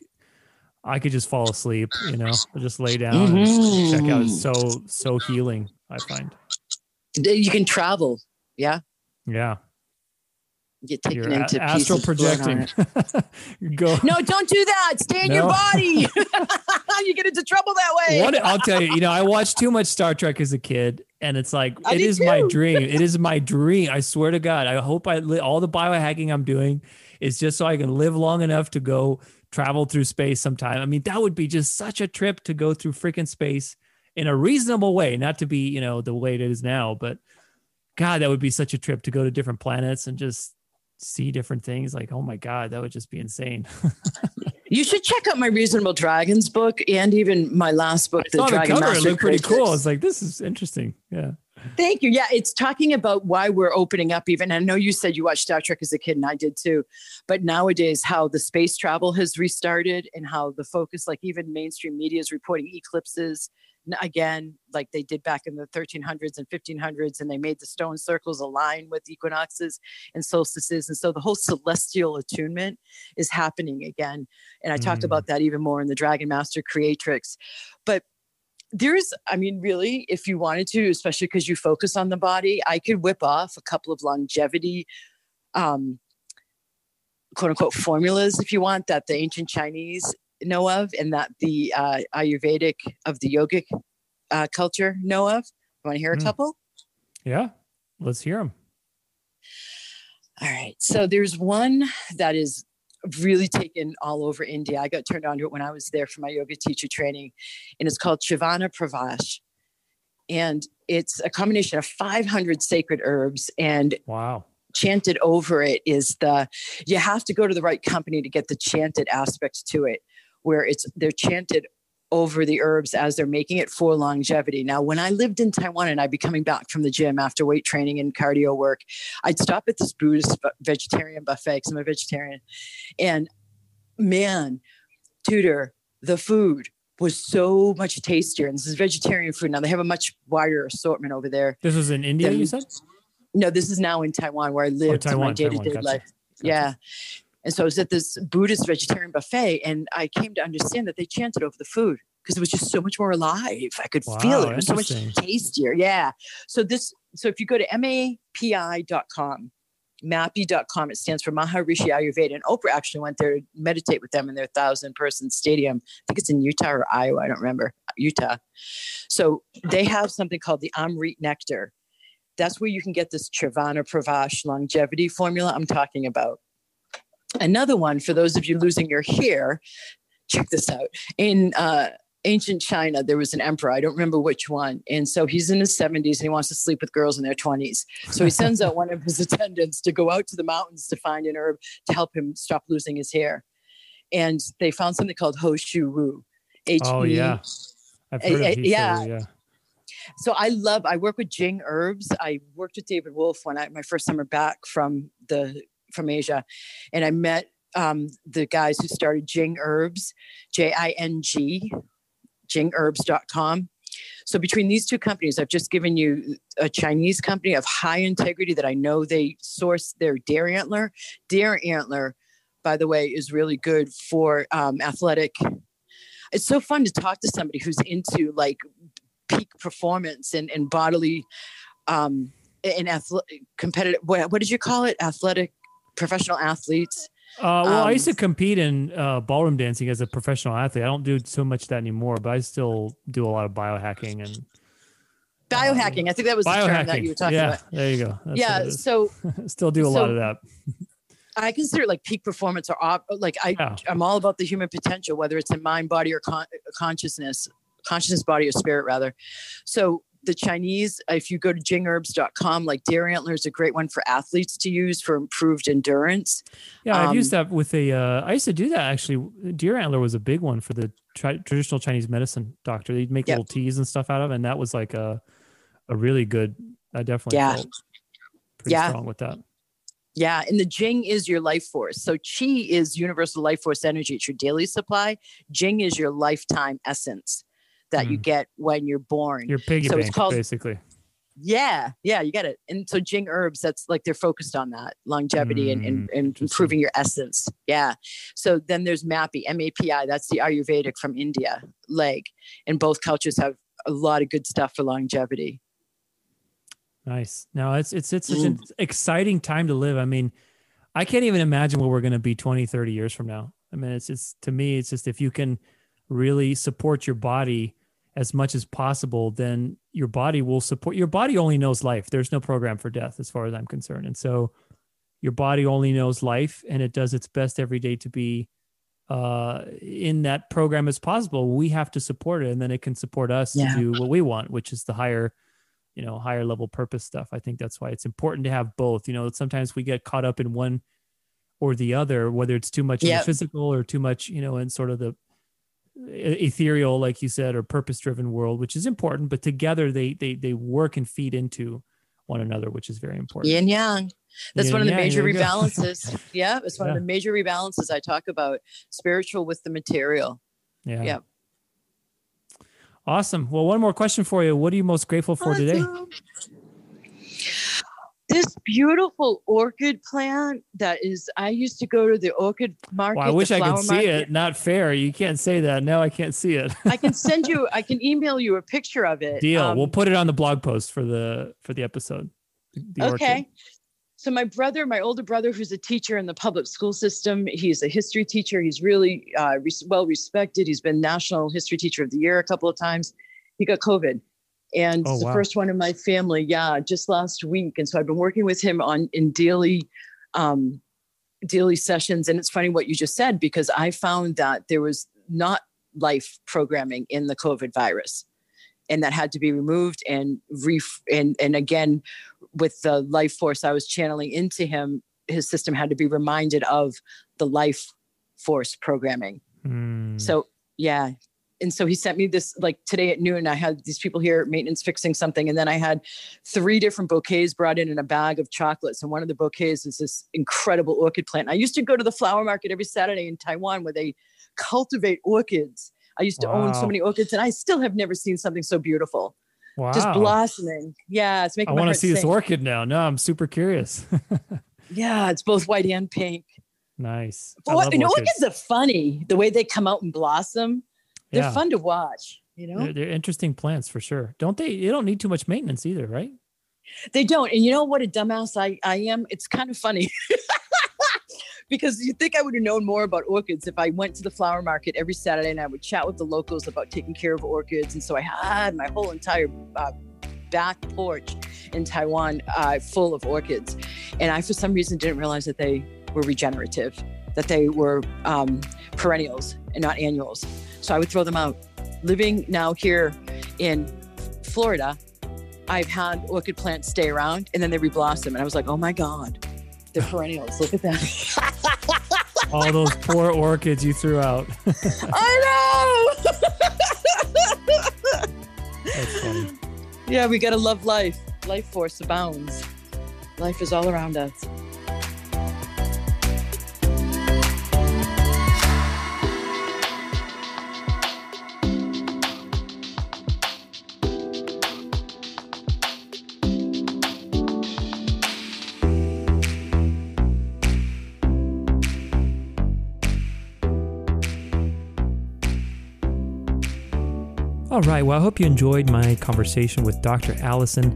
Speaker 1: I could just fall asleep, you know, just lay down mm-hmm. check out. It's so so healing, I find.
Speaker 2: You can travel. Yeah.
Speaker 1: Yeah
Speaker 2: get taken You're into
Speaker 1: astral projecting. Go.
Speaker 2: No, don't do that. Stay in no. your body. you get into trouble that way.
Speaker 1: What, I'll tell you. You know, I watched too much Star Trek as a kid, and it's like I it is too. my dream. It is my dream. I swear to God. I hope I li- all the biohacking I'm doing is just so I can live long enough to go travel through space sometime. I mean, that would be just such a trip to go through freaking space in a reasonable way, not to be you know the way it is now, but. God, that would be such a trip to go to different planets and just see different things like oh my god that would just be insane
Speaker 2: you should check out my reasonable dragons book and even my last book
Speaker 1: the, the dragon cover. Master it looked pretty cool it's like this is interesting yeah
Speaker 2: Thank you. Yeah, it's talking about why we're opening up. Even I know you said you watched Star Trek as a kid, and I did too. But nowadays, how the space travel has restarted, and how the focus, like even mainstream media, is reporting eclipses again, like they did back in the 1300s and 1500s, and they made the stone circles align with equinoxes and solstices, and so the whole celestial attunement is happening again. And I mm. talked about that even more in the Dragon Master Creatrix, but there's i mean really if you wanted to especially because you focus on the body i could whip off a couple of longevity um quote unquote formulas if you want that the ancient chinese know of and that the uh, ayurvedic of the yogic uh, culture know of you want to hear a mm. couple
Speaker 1: yeah let's hear them
Speaker 2: all right so there's one that is really taken all over India. I got turned on to it when I was there for my yoga teacher training, and it's called Chyavanprash. And it's a combination of 500 sacred herbs and
Speaker 1: wow.
Speaker 2: Chanted over it is the you have to go to the right company to get the chanted aspect to it, where it's they're chanted over the herbs as they're making it for longevity. Now, when I lived in Taiwan and I'd be coming back from the gym after weight training and cardio work, I'd stop at this Buddhist vegetarian buffet because I'm a vegetarian. And man, Tudor, the food was so much tastier. And this is vegetarian food. Now they have a much wider assortment over there.
Speaker 1: This was in India, than, you said?
Speaker 2: No, this is now in Taiwan where I oh, lived oh, Taiwan, in my day-to-day life. Gotcha. Yeah. And so I was at this Buddhist vegetarian buffet, and I came to understand that they chanted over the food because it was just so much more alive. I could wow, feel it. It was so much tastier. Yeah. So this, so if you go to mapi.com, mappy.com, it stands for Maharishi Ayurveda. And Oprah actually went there to meditate with them in their thousand person stadium. I think it's in Utah or Iowa. I don't remember. Utah. So they have something called the Amrit Nectar. That's where you can get this Chyavanprash longevity formula I'm talking about. Another one for those of you losing your hair, check this out. In uh, ancient China, there was an emperor. I don't remember which one. And so he's in his 70s and he wants to sleep with girls in their 20s. So he sends out one of his attendants to go out to the mountains to find an herb to help him stop losing his hair. And they found something called Ho Shou Wu.
Speaker 1: H-E- oh, yeah. I've heard of
Speaker 2: yeah. yeah. So I love, I work with Jing herbs. I worked with David Wolfe when I, my first summer back from the from Asia, and I met um, the guys who started Jing Herbs, J I N G, jingherbs.com. So between these two companies, I've just given you a Chinese company of high integrity that I know they source their deer antler. Deer antler, by the way, is really good for um, athletic. It's so fun to talk to somebody who's into like peak performance and, and bodily um, and athletic competitive. What, what did you call it? Athletic professional athletes.
Speaker 1: Uh, well, um, I used to um, compete in uh, ballroom dancing as a professional athlete. I don't do so much that anymore, but I still do a lot of biohacking and
Speaker 2: biohacking. Uh, I think that was the term that you were talking about.
Speaker 1: yeah,
Speaker 2: about.
Speaker 1: There you go.
Speaker 2: That's yeah. So
Speaker 1: still do a so, lot of that.
Speaker 2: I consider like peak performance or op- like I yeah. I'm all about the human potential, whether it's in mind, body, or con- consciousness, consciousness, body, or spirit rather. So the Chinese, if you go to jingherbs.com, like deer antler is a great one for athletes to use for improved endurance.
Speaker 1: Yeah, I've used um, that with a. Uh, I used to do that actually. Deer antler was a big one for the tri- traditional Chinese medicine doctor. They'd make little teas and stuff out of, and that was like a a really good. I definitely yeah. felt pretty yeah. strong with that.
Speaker 2: Yeah, and the Jing is your life force. So Qi is universal life force energy. It's your daily supply. Jing is your lifetime essence that mm. you get when you're born.
Speaker 1: Your piggy so bank, it's called, basically.
Speaker 2: Yeah, yeah, you get it. And so Jing herbs, that's like they're focused on that longevity mm, and, and, mm, and improving your essence. Yeah. So then there's MAPI, M A P I, that's the Ayurvedic from India, leg. And both cultures have a lot of good stuff for longevity.
Speaker 1: Nice. Now it's it's it's such mm. an exciting time to live. I mean, I can't even imagine where we're going to be 20, 30 years from now. I mean, it's just to me, it's just if you can really support your body as much as possible, then your body will support. Your body only knows life. There's no program for death, as far as I'm concerned. And so, your body only knows life, and it does its best every day to be uh, in that program as possible. We have to support it, and then it can support us yeah. to do what we want, which is the higher, you know, higher level purpose stuff. I think that's why it's important to have both. You know, sometimes we get caught up in one or the other, whether it's too much yep. in the physical or too much, you know, in sort of the ethereal, like you said, or purpose driven world, which is important, but together they they they work and feed into one another, which is very important.
Speaker 2: Yin yang. That's one of the major rebalances. yeah, it's one yeah. of the major rebalances I talk about. Spiritual with the material.
Speaker 1: Yeah. Yeah. Awesome. Well, one more question for you. What are you most grateful for awesome. today?
Speaker 2: This beautiful orchid plant that is i used to go to the orchid market
Speaker 1: well, i wish i could see market. it not fair. You can't say that. No i can't see it.
Speaker 2: I can send you i can email you a picture of it
Speaker 1: deal. um, we'll put it on the blog post for the for the episode
Speaker 2: the okay orchid. so my brother my older brother who's a teacher in the public school system he's a history teacher. He's really uh, well respected he's been national history teacher of the year a couple of times. He got covid and oh, the wow. first one in my family yeah just last week and so i've been working with him on in daily um daily sessions and it's funny what you just said because i found that there was not life programming in the covid virus and that had to be removed and ref- and and again with the life force i was channeling into him his system had to be reminded of the life force programming mm. so yeah and so he sent me this like today at noon i had these people here maintenance fixing something and then i had three different bouquets brought in in a bag of chocolates and one of the bouquets is this incredible orchid plant. I used to go to the flower market every saturday in taiwan where they cultivate orchids. I used to wow. own so many orchids and i still have never seen something so beautiful. Wow. just blossoming. Yeah it's making
Speaker 1: i want to see sing. this orchid now. No i'm super curious.
Speaker 2: Yeah it's both white and pink.
Speaker 1: Nice.
Speaker 2: You know, orchids. are funny the way they come out and blossom they're yeah. fun to watch. You know,
Speaker 1: they're, they're, interesting plants for sure. Don't they? They don't need too much maintenance either, right?
Speaker 2: They don't. And you know what a dumbass I, I am? It's kind of funny. because you think I would have known more about orchids if I went to the flower market every Saturday and I would chat with the locals about taking care of orchids. And so I had my whole entire uh, back porch in Taiwan uh, full of orchids. And I, for some reason, didn't realize that they were regenerative, that they were um, perennials and not annuals. So I would throw them out. Living now here in Florida, I've had orchid plants stay around and then they reblossom. And I was like, oh my God, they're perennials. Look at that.
Speaker 1: All those poor orchids you threw out.
Speaker 2: I know.
Speaker 1: That's funny.
Speaker 2: Yeah, we got to love life. Life force abounds. Life is all around us.
Speaker 1: All right. Well, I hope you enjoyed my conversation with Dr. Alison.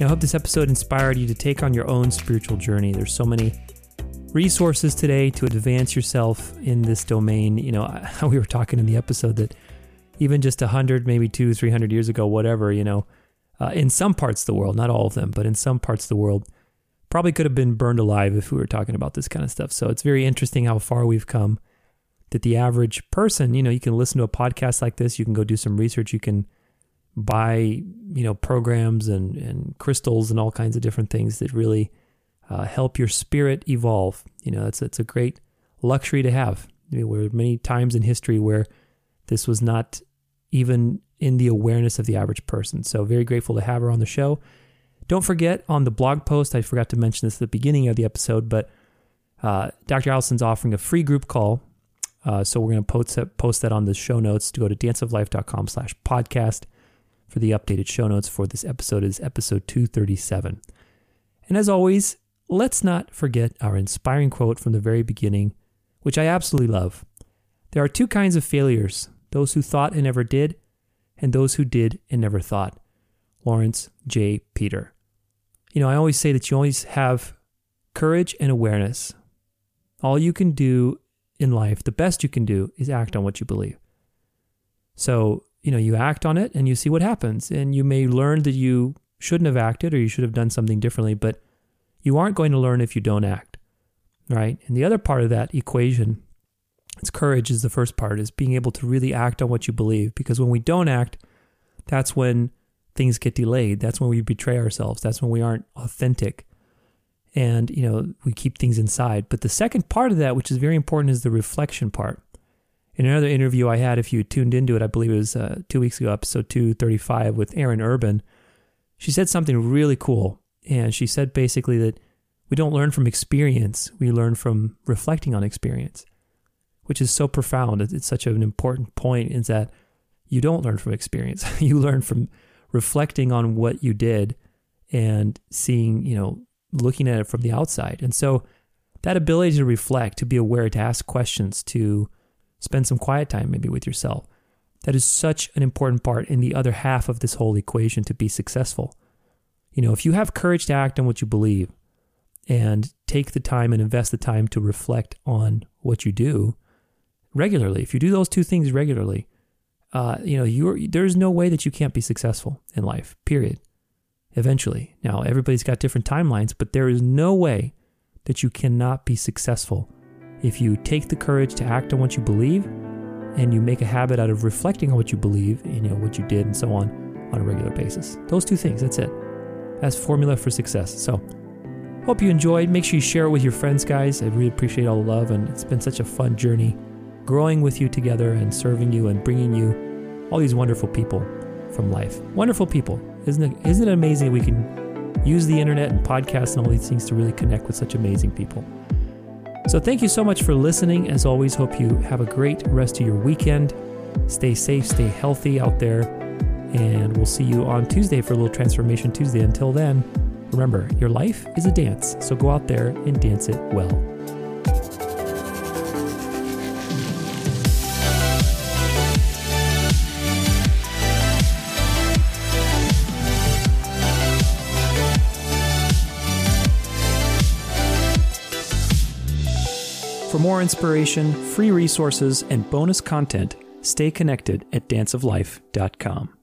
Speaker 1: I hope this episode inspired you to take on your own spiritual journey. There's so many resources today to advance yourself in this domain. You know, we were talking in the episode that even just 100, maybe two, 300 years ago, whatever, you know, uh, in some parts of the world, not all of them, but in some parts of the world, probably could have been burned alive if we were talking about this kind of stuff. So it's very interesting how far we've come that the average person, you know, you can listen to a podcast like this, you can go do some research, you can buy, you know, programs and, and crystals and all kinds of different things that really uh, help your spirit evolve. You know, it's, it's a great luxury to have. There were many times in history where this was not even in the awareness of the average person. So, very grateful to have her on the show. Don't forget on the blog post, I forgot to mention this at the beginning of the episode, but uh, Dr. Alison's offering a free group call uh, so we're going to post that, post that on the show notes to go to danceoflife.com slash podcast for the updated show notes for this episode is episode 237. And as always, let's not forget our inspiring quote from the very beginning, which I absolutely love. There are two kinds of failures, those who thought and never did, and those who did and never thought. Laurence J. Peter. You know, I always say that you always have courage and awareness. All you can do in life, the best you can do is act on what you believe. So, you know, you act on it and you see what happens. And you may learn that you shouldn't have acted or you should have done something differently, but you aren't going to learn if you don't act. Right. And the other part of that equation, it's courage is the first part, is being able to really act on what you believe. Because when we don't act, that's when things get delayed. That's when we betray ourselves. That's when we aren't authentic and you know we keep things inside but the second part of that which is very important is the reflection part In another interview I had, if you tuned into it, I believe it was uh, two weeks ago, episode 235 with Erin Urban, she said something really cool. And she said basically that we don't learn from experience, we learn from reflecting on experience, which is so profound. It's such an important point, is that you don't learn from experience. you learn from reflecting on what you did and seeing, you know, looking at it from the outside. And so that ability to reflect, to be aware, to ask questions, to spend some quiet time maybe with yourself, that is such an important part in the other half of this whole equation to be successful. You know, if you have courage to act on what you believe and take the time and invest the time to reflect on what you do regularly, if you do those two things regularly, uh, you know, you're, there's no way that you can't be successful in life, period. Eventually. Now, everybody's got different timelines, but there is no way that you cannot be successful if you take the courage to act on what you believe and you make a habit out of reflecting on what you believe, you know, what you did and so on on a regular basis. Those two things, that's it. That's formula for success. So, hope you enjoyed. Make sure you share it with your friends, guys. I really appreciate all the love and it's been such a fun journey growing with you together and serving you and bringing you all these wonderful people from life. Wonderful people. Isn't it, isn't it amazing we can use the internet and podcasts and all these things to really connect with such amazing people? So, thank you so much for listening. As always, hope you have a great rest of your weekend. Stay safe, stay healthy out there, and we'll see you on Tuesday for a little Transformation Tuesday. Until then, remember, your life is a dance, so go out there and dance it well. For more inspiration, free resources, and bonus content, stay connected at danceoflife.com.